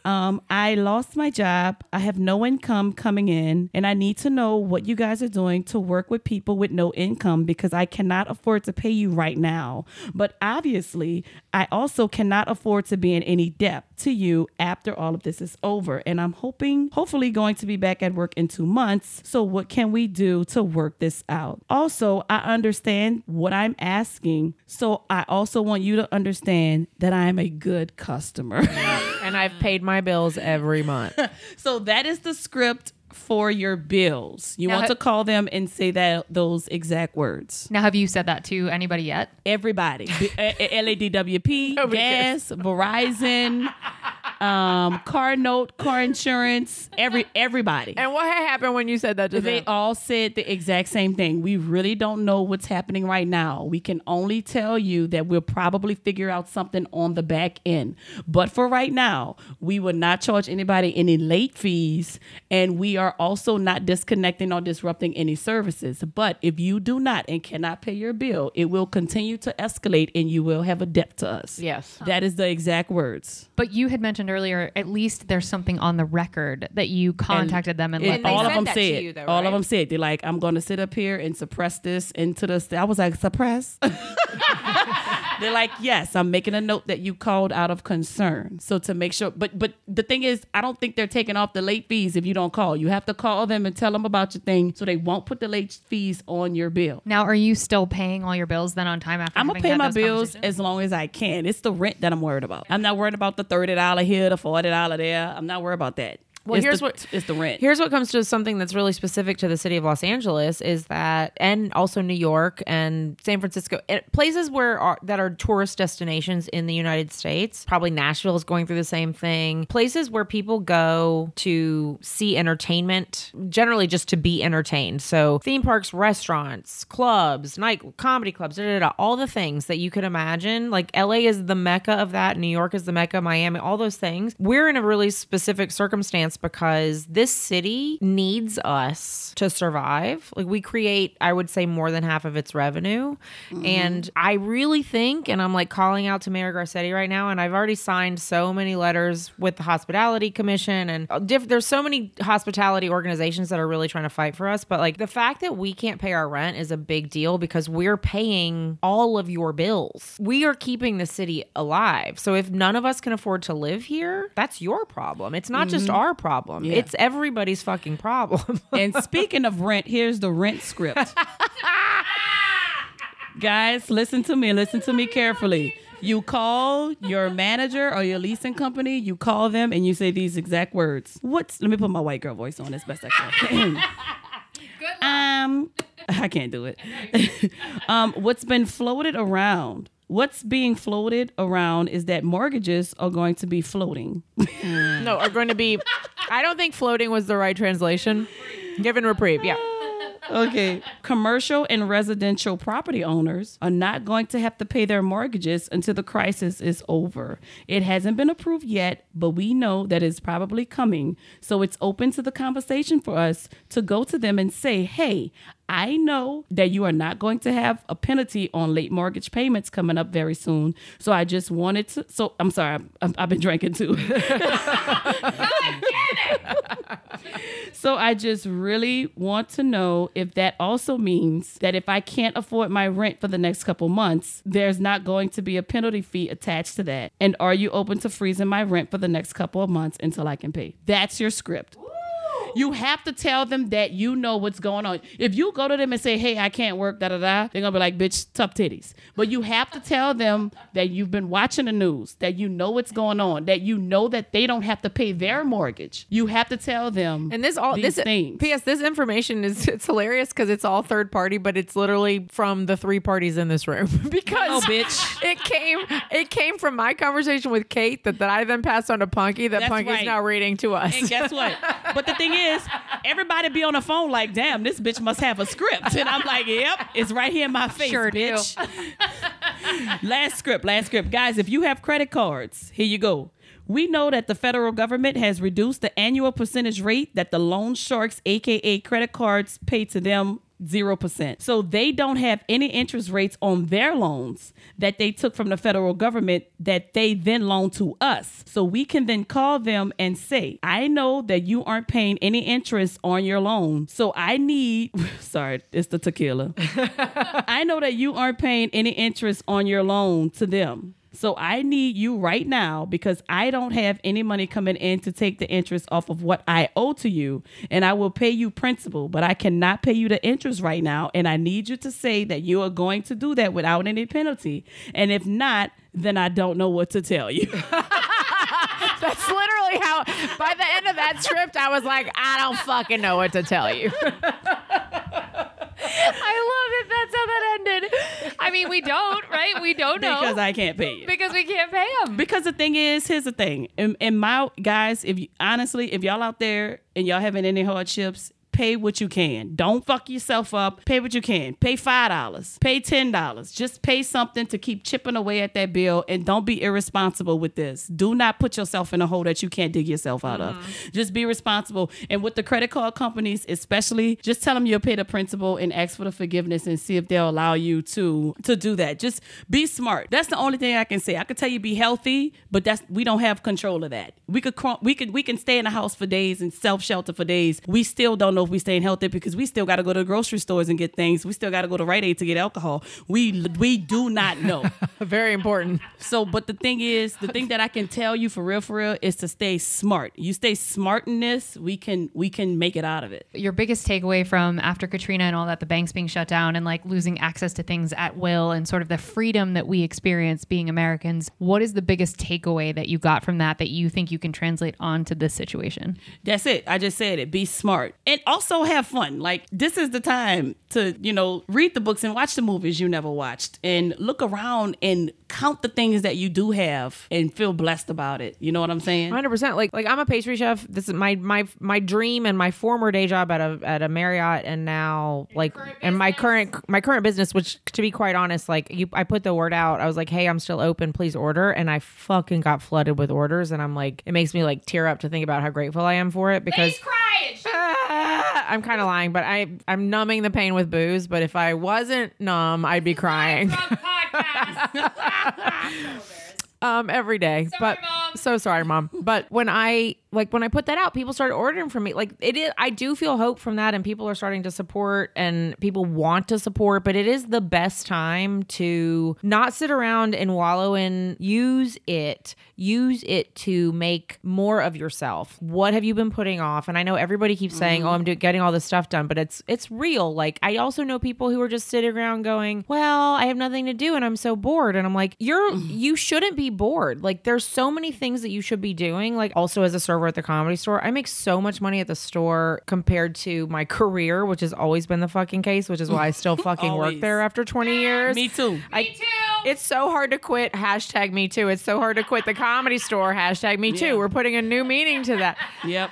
Um, I lost my job. I have no income coming in, and I need to know what you guys are doing to work with people with no income because I cannot afford to pay you right now. But obviously, I also cannot afford to be in any debt to you after all of this is over. And I'm hoping, hopefully, going to be back at work in two months. So, what can we do to work this out? Also, I understand what I'm asking. So, I also want you to understand that I am a good customer. (laughs) and I've mm. paid my bills every month. (laughs) So that is the script for your bills. You Now want to call them and say that those exact words. Now, have you said that to anybody yet? Everybody, B- (laughs) A- A- LADWP, Nobody gas, Verizon, (laughs) um, car note, car insurance, every everybody. And what had happened when you said that to They them? all said the exact same thing. We really don't know what's happening right now. We can only tell you that we'll probably figure out something on the back end. But for right now, we will not charge anybody any late fees, and we are also not disconnecting or disrupting any services. But if you do not and cannot pay your bill, it will continue to escalate and you will have a debt to us. Yes. That is the exact words. But you had mentioned earlier, at least there's something on the record that you contacted them and It- let them all of them sent that to said. you, though, all right? of them said they're like, I'm going to sit up here and suppress this into the. I was like, suppress. (laughs) they're like, yes, I'm making a note that you called out of concern. So to make sure, but but the thing is, I don't think they're taking off the late fees if you don't call. You have to call them and tell them about your thing, so they won't put the late fees on your bill. Now, are you still paying all your bills then on time after? I'm gonna pay my bills as long as I can. It's the rent that I'm worried about. I'm not worried about the thirty dollar here, the forty dollar there. I'm not worried about that. Well, It's here's the- what- the rent. Here's what comes to something that's really specific to the city of Los Angeles is that, and also New York and San Francisco, eh, places where are, that are tourist destinations in the United States. Probably Nashville is going through the same thing. Places where people go to see entertainment, generally just to be entertained. So theme parks, restaurants, clubs, night comedy clubs, da, da, da, all the things that you could imagine. Like LA is the mecca of that. New York is the mecca. Miami, all those things. We're in a really specific circumstance because this city needs us to survive. Like we create, I would say, more than half of its revenue. Mm-hmm. And I really think, and I'm like calling out to Mayor Garcetti right now, and I've already signed so many letters with the Hospitality Commission and uh, diff- there's so many hospitality organizations that are really trying to fight for us. But like the fact that we can't pay our rent is a big deal because we're paying all of your bills. We are keeping the city alive. So if none of us can afford to live here, that's your problem. It's not just mm-hmm. our problem. Yeah. It's everybody's fucking problem. (laughs) And speaking of rent, here's the rent script. (laughs) Guys, listen to me. Listen to me carefully. You call your manager or your leasing company, you call them and you say these exact words. What's let me put my white girl voice on as best I can. (laughs) (clears throat) um I can't do it. um, what's been floated around what's being floated around is that mortgages are going to be floating. (laughs) no, are going to be. I don't think floating was the right translation. Given reprieve, yeah. (laughs) okay. Commercial and residential property owners are not going to have to pay their mortgages until the crisis is over. It hasn't been approved yet, but we know that it's probably coming. So it's open to the conversation for us to go to them and say, hey, I know that you are not going to have a penalty on late mortgage payments coming up very soon. So I just wanted to. So I'm sorry, i have been drinking too. (laughs) so I just really want to know if that also means that if I can't afford my rent for the next couple months, there's not going to be a penalty fee attached to that. And are you open to freezing my rent for the next couple of months until I can pay? That's your script. You have to tell them that you know what's going on. If you go to them and say, "Hey, I can't work," da da da, they're gonna be like, "Bitch, tough titties." But you have to tell them that you've been watching the news, that you know what's going on, that you know that they don't have to pay their mortgage. You have to tell them. And this all these this things. P.S. This information is (laughs) it's hilarious because it's all third party, but it's literally from the three parties in this room (laughs) because Oh, bitch. it came it came from my conversation with Kate that, that I then passed on to Punky that That's Punky's right. now reading to us. And guess what? (laughs) But the thing is, everybody be on the phone like, damn, this bitch must have a script. And I'm like, yep, it's right here in my face, Sure bitch. last script, last script. Guys, if you have credit cards, here you go. We know that the federal government has reduced the annual percentage rate that the loan sharks, aka credit cards, pay to them 0%. So they don't have any interest rates on their loans that they took from the federal government that they then loan to us. So we can then call them and say, I know that you aren't paying any interest on your loan. So I need, (laughs) sorry, it's the tequila. (laughs) I know that you aren't paying any interest on your loan to them. So I need you right now because I don't have any money coming in to take the interest off of what I owe to you. And I will pay you principal, but I cannot pay you the interest right now. And I need you to say that you are going to do that without any penalty. And if not, then I don't know what to tell you. (laughs) That's literally how by the end of that script I was like, I don't fucking know what to tell you. (laughs) I love it. That's I mean, we don't, right? We don't know because I can't pay you. because we can't pay them. Because the thing is, here's the thing. And, and my guys, if you honestly, if y'all out there and y'all having any hardships, pay what you can. Don't fuck yourself up. Pay what you can. Pay five dollars. Pay ten dollars. Just pay something to keep chipping away at that bill and don't be irresponsible with this. Do not put yourself in a hole that you can't dig yourself out of. Mm-hmm. Just be responsible. And with the credit card companies, especially, just tell them you'll pay the principal and ask for the forgiveness and see if they'll allow you to to do that. Just be smart. That's the only thing I can say. I could tell you be healthy, but that's we don't have control of that. We could we could we can stay in the house for days and self shelter for days. We still don't know if we staying healthy because we still got to go to grocery stores and get things. We still got to go to Rite Aid to get alcohol. We we do not know. (laughs) Very important. So, but the thing is, the thing that I can tell you for real, for real, is to stay smart. You stay smart in this, we can we can make it out of it. Your biggest takeaway from after Katrina and all that, the banks being shut down and like losing access to things at will and sort of the freedom that we experience being Americans. What is the biggest takeaway that you got from that that you think you can translate onto this situation? That's it. I just said it. Be smart and also have fun. Like this is the time to you know read the books and watch the movies you never watched and look around and count the things that you do have and feel blessed about it. You know what I'm saying? Hundred percent. Like like I'm a pastry chef. This is my my my dream and my former day job at a at a Marriott and now like and my current my current business. Which to be quite honest, like you, I put the word out. I was like, hey, I'm still open. Please order. And I fucking got flooded with orders. And I'm like, it makes me like tear up to think about how grateful I am for it because. Ah, (laughs) (laughs) (laughs) I'm kind of lying, but I I'm numbing the pain with booze. But if I wasn't numb, I'd be crying. (laughs) (laughs) um every day but so sorry mom. But when i like when i put that out people started ordering from me. Like it is i do feel hope from that and people are starting to support and people want to support but it is the best time to not sit around and wallow in use it use it to make more of yourself. What have you been putting off? And i know everybody keeps saying oh i'm do- getting all this stuff done but it's it's real. Like i also know people who are just sitting around going well i have nothing to do and i'm so bored and i'm like you're you shouldn't be bored like there's so many things that you should be doing like also as a server at the comedy store i make so much money at the store compared to my (laughs) career which has always been the fucking case which is why i still (laughs) fucking work there after 20 years Me too. I, me too. It's so hard to quit. Hashtag me too. It's so hard to quit the comedy store. Hashtag me too. Yeah. We're putting a new meaning to that. Yep.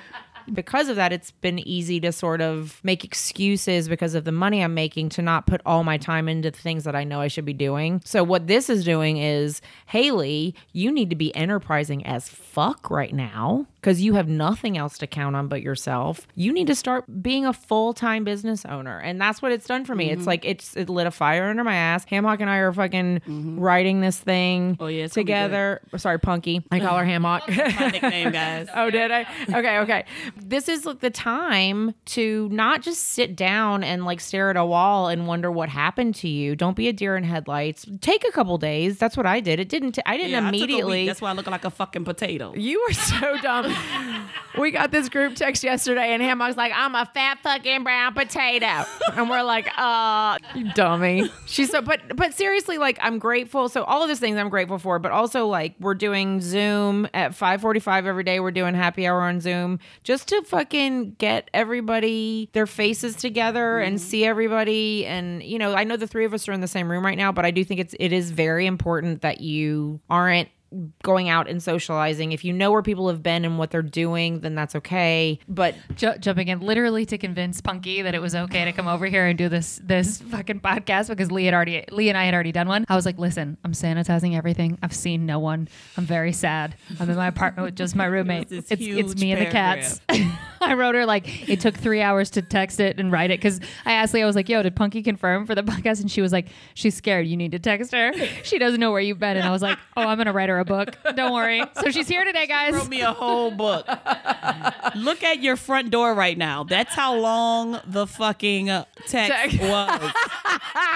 Because of that, it's been easy to sort of make excuses because of the money I'm making to not put all my time into the things that I know I should be doing. So, what this is doing is, Haley, you need to be enterprising as fuck right now because you have nothing else to count on but yourself. You need to start being a full time business owner. And that's what it's done for me. Mm-hmm. It's like it's it lit a fire under my ass. Hammock and I are fucking writing this thing Mm-hmm. Oh, yeah, it's gonna be good. together. Sorry, Punky. I call her (laughs) Hammock. My nickname, guys. (laughs) Oh, did I? Okay, okay. This is like the time to not just sit down and like stare at a wall and wonder what happened to you. Don't be a deer in headlights. Take a couple days. That's what I did. It didn't. T- I didn't Yeah, I took a week. immediately. That's why I look like a fucking potato. you were so (laughs) dumb. We got this group text yesterday, and Hammock's like, "I'm a fat fucking brown potato," and we're like, "Uh, you dummy." She's so, but but seriously, like, I'm grateful. So all of these things I'm grateful for, but also like we're doing Zoom at 5:45 every day. We're doing happy hour on Zoom just to fucking get everybody their faces together and see everybody. And you know, I know the three of us are in the same room right now, but I do think it's it is very important that you aren't going out and socializing. If you know where people have been and what they're doing, then that's okay. But Ju- jumping in literally to convince Punky that it was okay to come over here and do this this fucking podcast because Lee had already Lee and I had already done one. I was like, listen, I'm sanitizing everything. I've seen no one. I'm very sad. I'm in my apartment with just my (laughs) roommate. this It's it's huge me and the cats. (laughs) I wrote her like it took three hours to text it and write it because I asked Lee, I was like, yo, did Punky confirm for the (laughs) podcast? And she was like, she's scared. You need to text her. She doesn't know where you've been. And I was like, oh, I'm gonna write her a book. Don't worry. So she's here today, guys. wrote me a whole book. Look at your front door right now. That's how long the fucking uh, text Text. was.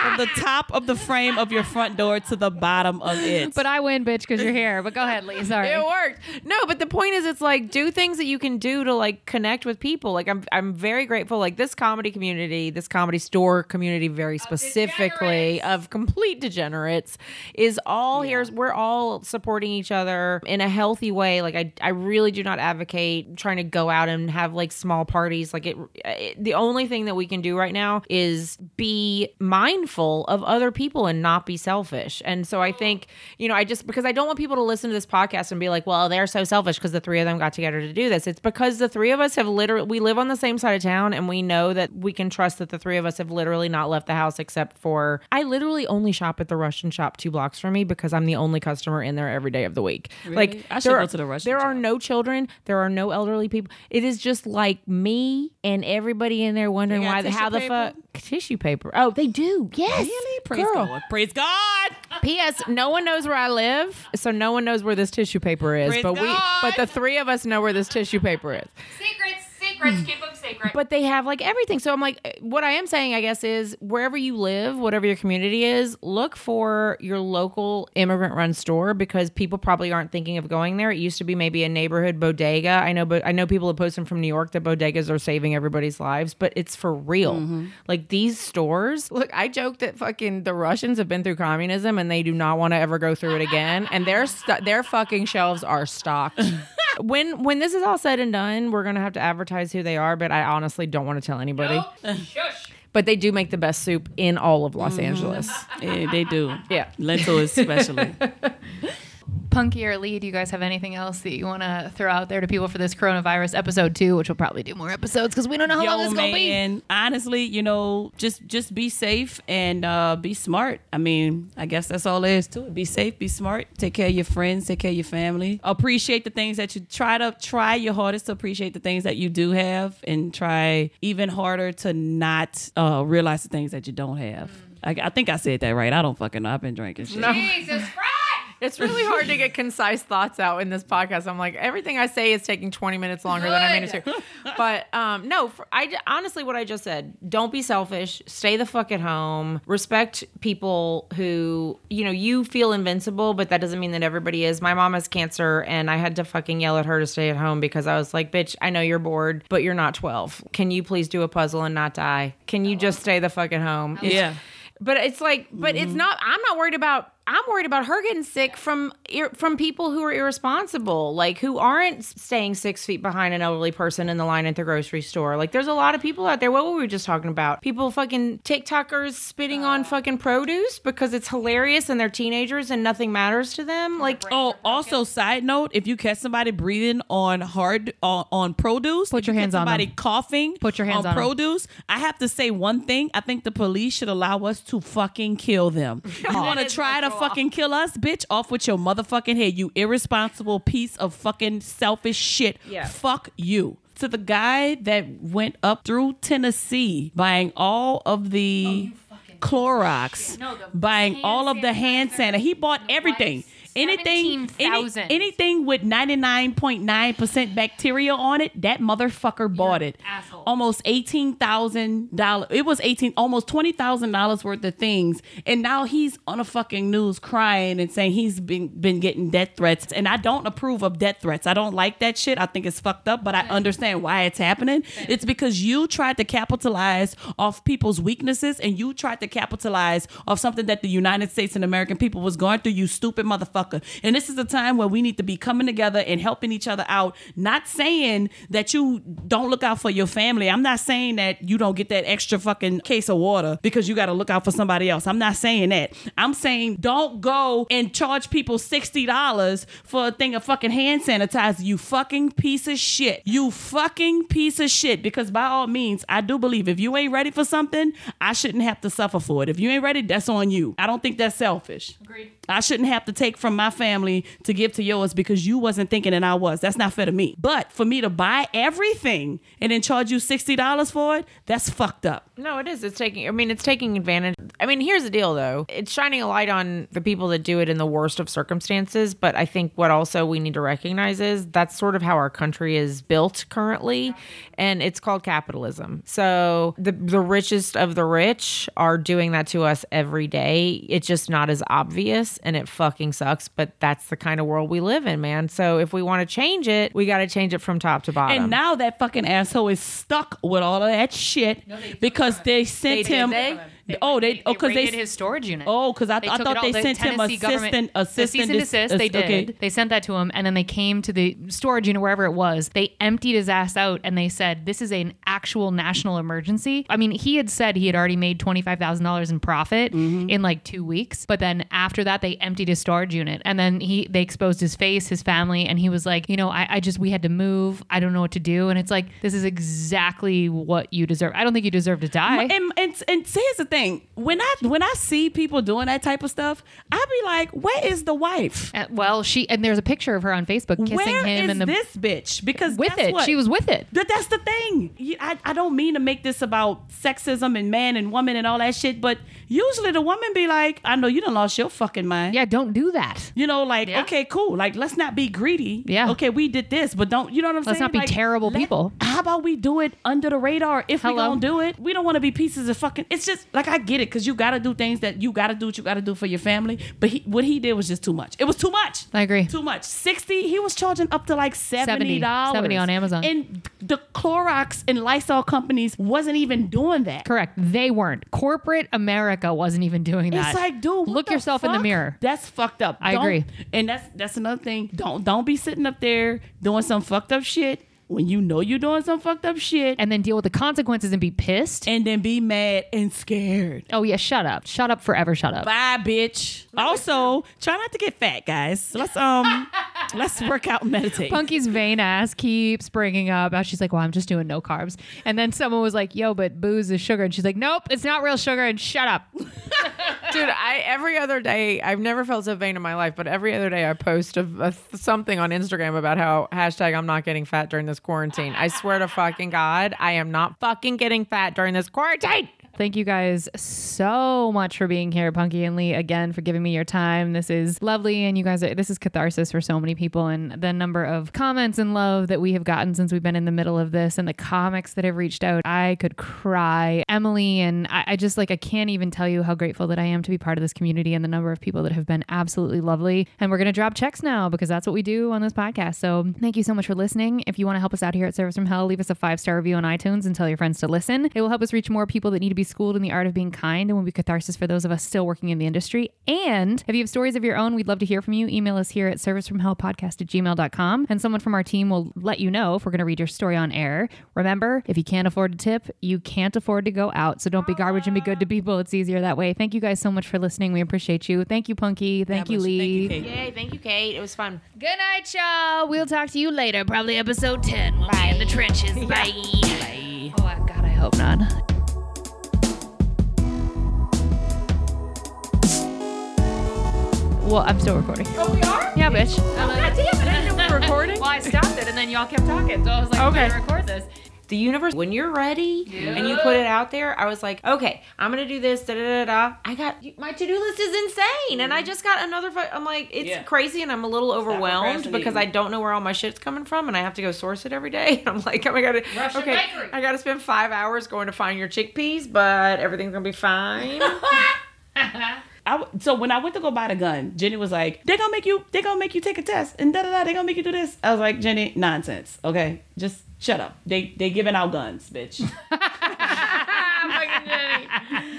From the top of the frame of your front door to the bottom of it. But I win, bitch, because you're here. But go ahead, Lee. Sorry. it worked. No, but the point is, it's like do things that you can do to like connect with people. Like I'm, I'm very grateful. Like this comedy community, this comedy store community, very specifically of complete degenerates, is all here. We're all supporting each other in a healthy way. Like I, I really do not advocate trying to go out and have like small parties. Like it, it the only thing that we can do right now is be mindful of other people and not be selfish. And so I think, you know, I just because I don't want people to listen to this podcast and be like, well, they're so selfish because the three of them got together to do this. It's because the three of us have literally we live on the same side of town and we know that we can trust that the three of us have literally not left the house except for I literally only shop at the Russian shop two blocks from me because I'm the only customer in there every day of the week. Like I should there go are- to the Russian There are no children. There are no elderly people. It is just like me and everybody in there wondering why the how the tissue fuck tissue paper. Oh, they do. Yes. Really? Praise Girl. God. Praise God. P.S. No one knows where I live, so no one knows where this tissue paper is. Praise but we, but the three of us know where this tissue paper is. Secrets, secrets, keep secret. But they have like everything. So I'm like, eh, what I am saying, I guess, is wherever you live, whatever your community is, look for your local immigrant run store because people probably aren't thinking of going there. It used to be maybe a neighborhood bodega. I know, but I know people have posted from New York that bodegas are saving everybody's lives, but it's for real. Like these stores. Look, I joke that fucking the Russians have been through communism and they do not want to ever go through it again, and their st- their fucking shelves are stocked. (laughs) when when this is all said and done, we're gonna have to advertise who they are, but I honestly don't want to tell anybody. But they do make the best soup in all of Los mm-hmm. Angeles. Yeah, they do. Yeah. Lentil especially. (laughs) Punky or Lee, do you guys have anything else that you want to throw out there to people for this coronavirus episode two, which we'll probably do more episodes because we don't know how long Yo, this is going to be. man. Honestly, you know, just just be safe and uh, be smart. I mean, I guess that's all there is to it. Be safe, be smart. Take care of your friends, take care of your family. Appreciate the things that you try to try your hardest to appreciate the things that you do have, and try even harder to not uh, realize the things that you don't have. I, I think I said that right. I don't fucking know. I've been drinking shit. Jesus Christ! It's really (laughs) hard to get concise thoughts out in this podcast. I'm like, everything I say is taking 20 minutes longer than I mean it to. (laughs) But um, no, for, I honestly, what I just said, don't be selfish. Stay the fuck at home. Respect people who, you know, you feel invincible, but that doesn't mean that everybody is. My mom has cancer, and I had to fucking yell at her to stay at home because I was like, bitch, I know you're bored, but you're not 12. Can you please do a puzzle and not die? Can you just stay the fuck at home? Yeah. but it's like, but it's not. I'm not worried about I'm worried about her getting sick from from people who are irresponsible, like who aren't staying six feet behind an elderly person in the line at the grocery store. Like, there's a lot of people out there. What were we just talking about? People fucking TikTokers spitting on fucking produce because it's hilarious and they're teenagers and nothing matters to them. Like, Oh, also, side note: if you catch somebody breathing on hard on, on produce, Put if your you hands catch on somebody them. coughing, Put your hands on, on 'em. produce. I have to say one thing: I think the police should allow us to fucking kill them. You want to try to fucking kill us, bitch? Off with your motherfucking head, you irresponsible piece of fucking selfish shit. Yeah. Fuck you. To the guy that went up through Tennessee buying all of the Clorox, No, buying all of the hand sanitizer, sanitizer. He bought everything. wipes, Anything, any, anything with 99.9% bacteria on it, that motherfucker bought it. asshole. Almost $18,000. It was 18 almost $20,000 worth of things. And now he's on a fucking news crying and saying he's been been getting death threats. And I don't approve of death threats. I don't like that shit. I think it's fucked up, but I understand why it's happening. It's because you tried to capitalize off people's weaknesses and you tried to capitalize off something that the United States and American people was going through, you stupid motherfucker. And this is a time where we need to be coming together and helping each other out. Not saying that you don't look out for your family. I'm not saying that you don't get that extra fucking case of water because you got to look out for somebody else. I'm not saying that. I'm saying don't go and charge people $60 for a thing of fucking hand sanitizer, you fucking piece of shit. You fucking piece of shit. Because by all means, I do believe if you ain't ready for something, I shouldn't have to suffer for it. If you ain't ready, that's on you. I don't think that's selfish. Agreed. I shouldn't have to take from my family to give to yours because you wasn't thinking and I was. That's not fair to me. But for me to buy everything and then charge you $60 for it, that's fucked up. No, it is. It's taking. I mean, it's taking advantage. I mean, here's the deal, though. It's shining a light on the people that do it in the worst of circumstances. But I think what also we need to recognize is that's sort of how our country is built currently, and it's called capitalism. So the the richest of the rich are doing that to us every day. It's just not as obvious, and it fucking sucks. But that's the kind of world we live in, man. So if we want to change it, we got to change it from top to bottom. And now that fucking asshole is stuck with all of that shit because they sent They him. they? Oh, they oh because they, raided his storage unit. oh because I, I thought they the sent him Tennessee government- assistant the cease and desist. They did. okay. They sent that to him, and then they came to the storage unit wherever it was. They emptied his ass out, and they said, "This is an actual national emergency." I mean, he had said he had already made twenty five thousand dollars in profit Mm-hmm. in like two weeks, but then after that, they emptied his storage unit, and then he they exposed his face, his family, and he was like, "You know, I, I just we had to move. I don't know what to do." And it's like, this is exactly what you deserve. I don't think you deserve to die. And, and and here's the thing: when I when I see people doing that type of stuff, I be like, "Where is the wife? Uh, well, she and there's a picture of her on Facebook kissing Where him and the this bitch?" Because with it. what? She was with it. That, that's the thing. I, I don't mean to make this about sexism and man and woman and all that shit, but usually the woman be like, I know you done lost your fucking mind. Yeah, don't do that. You know, like, Yeah. okay, cool. Like, let's not be greedy. Yeah. Okay, we did this, but don't, you know what I'm saying? Let's not be Like, terrible let- people. How about we do it under the radar if we Hello? gonna do it? We don't want to be pieces of fucking, it's just, like, I get it, because you gotta do things that you gotta do what you gotta do for your family, but he, what he did was just too much. It was too much. I agree. Too much. 60, he was charging up to like $70. 70 70 on Amazon. And the Clorox and Lysol companies wasn't even doing that. Correct. They weren't. Corporate America wasn't even doing that. It's like, dude, look yourself in the mirror. That's fucked up. I Don't- agree. And that's that's another thing. Don't don't be sitting up there doing some fucked up shit when you know you're doing some fucked up shit and then deal with the consequences and be pissed. and then be mad and scared. oh yeah, shut up. Shut up forever. Shut up. Bye, bitch. Also, try not to get fat, guys. Let's um (laughs) (laughs) let's work out and meditate. Punky's vain ass keeps bringing up how she's like, "Well, I'm just doing no carbs," and then someone was like, "Yo, but booze is sugar," and she's like, "Nope, it's not real sugar." And shut up. (laughs) Dude, I every other day I've never felt so vain in my life, but every other day I post a, a- something on Instagram about how hashtag I'm not getting fat during this quarantine. I swear to fucking God, I am not fucking getting fat during this quarantine. Thank you guys so much for being here, Punky and Lee, again for giving me your time. This is lovely, and you guys, are, this is catharsis for so many people. And the number of comments and love that we have gotten since we've been in the middle of this, and the comics that have reached out, I could cry. Emily and I, I just like I can't even tell you how grateful that I am to be part of this community and the number of people that have been absolutely lovely. And we're gonna drop checks now because that's what we do on this podcast. So thank you so much for listening. If you want to help us out here at Service from Hell, leave us a five star review on iTunes and tell your friends to listen. It will help us reach more people that need to be be schooled in the art of being kind and will be catharsis for those of us still working in the industry. And if you have stories of your own, we'd love to hear from you. Email us here at servicefromhellpodcast at gmail.com and someone from our team will let you know if we're going to read your story on air. Remember, if you can't afford to tip, you can't afford to go out. So don't be garbage and be good to people. It's easier that way. Thank you guys so much for listening. We appreciate you. Thank you, Punky. Thank you, Thank Lee. you, Kate. Yay, thank you, Kate. It was fun. Good night, y'all. We'll talk to you later. Probably episode 10. We'll be in the trenches. (laughs) Bye. Bye. Oh, God, I hope not. Well, I'm still recording. Oh, we are? Yeah, bitch. Oh, God damn it. I didn't know we were (laughs) recording. well, I stopped it and then y'all kept talking. So I was like, Okay. okay, to record this. the universe when you're ready and you put it out there i was like okay i'm gonna do this da da da da i got my to-do list is insane and i mm. just got another i'm like it's Yeah. crazy and i'm a little overwhelmed because i don't know where all my shit's coming from and i have to go source it every day (laughs) i'm like oh my god Russian okay bakery. i gotta spend five hours going to find your chickpeas but everything's gonna be fine (laughs) I so when I went to go buy the gun, Jenny was like, "They gonna make you, they gonna make you take a test, and da da da. They gonna make you do this." I was like, "Jenny, nonsense. Okay, just shut up. They they giving out guns, bitch.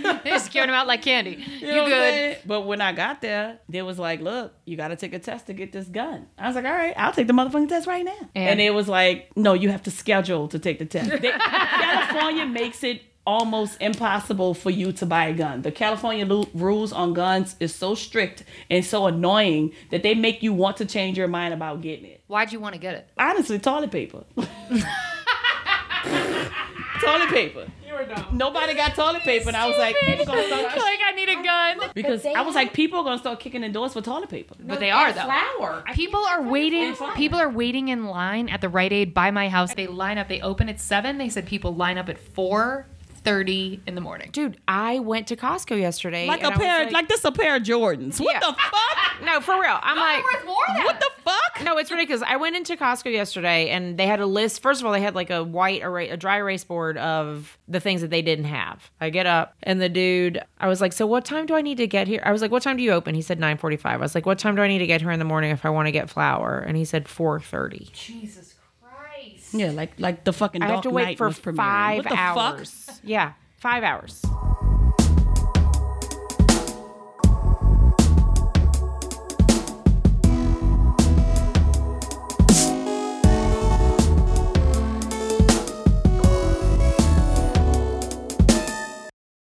They're just giving them out like candy. You, know what good. But when I got there, they was like, "Look, you got to take a test to get this gun." I was like, "All right, I'll take the motherfucking test right now." And- And, it was like, "No, you have to schedule to take the test." They- (laughs) California makes it almost impossible for you to buy a gun. The California lu- rules on guns is so strict and so annoying that they make you want to change your mind about getting it. Why'd you want to get it? Honestly, toilet paper. (laughs) toilet paper. Nobody got toilet paper, and I was like, people gonna start (laughs) like I need a gun. because I was like, people are gonna start kicking in doors for toilet paper. But they are though. flour People are waiting. People are waiting in line at the Rite Aid by my house. They line up. They open at seven. They said people line up at four thirty in the morning. dude i went to costco yesterday Like and a I was pair, like, this, a pair of Jordans. What Yeah. the fuck? (laughs) no for real i'm like What the fuck? No, it's ridiculous. I went into Costco yesterday and they had a list. First of all, they had like a white erase, a dry erase board of the things that they didn't have. I get up and the dude, I was like, "So what time do I need to get here?" I was like, "What time do you open?" He said 9:45. I was like, "What time do I need to get here in the morning if I want to get flour?" And he said 4:30. Jesus Christ. Yeah, like like the fucking. I have to wait for five hours. Yeah, five hours.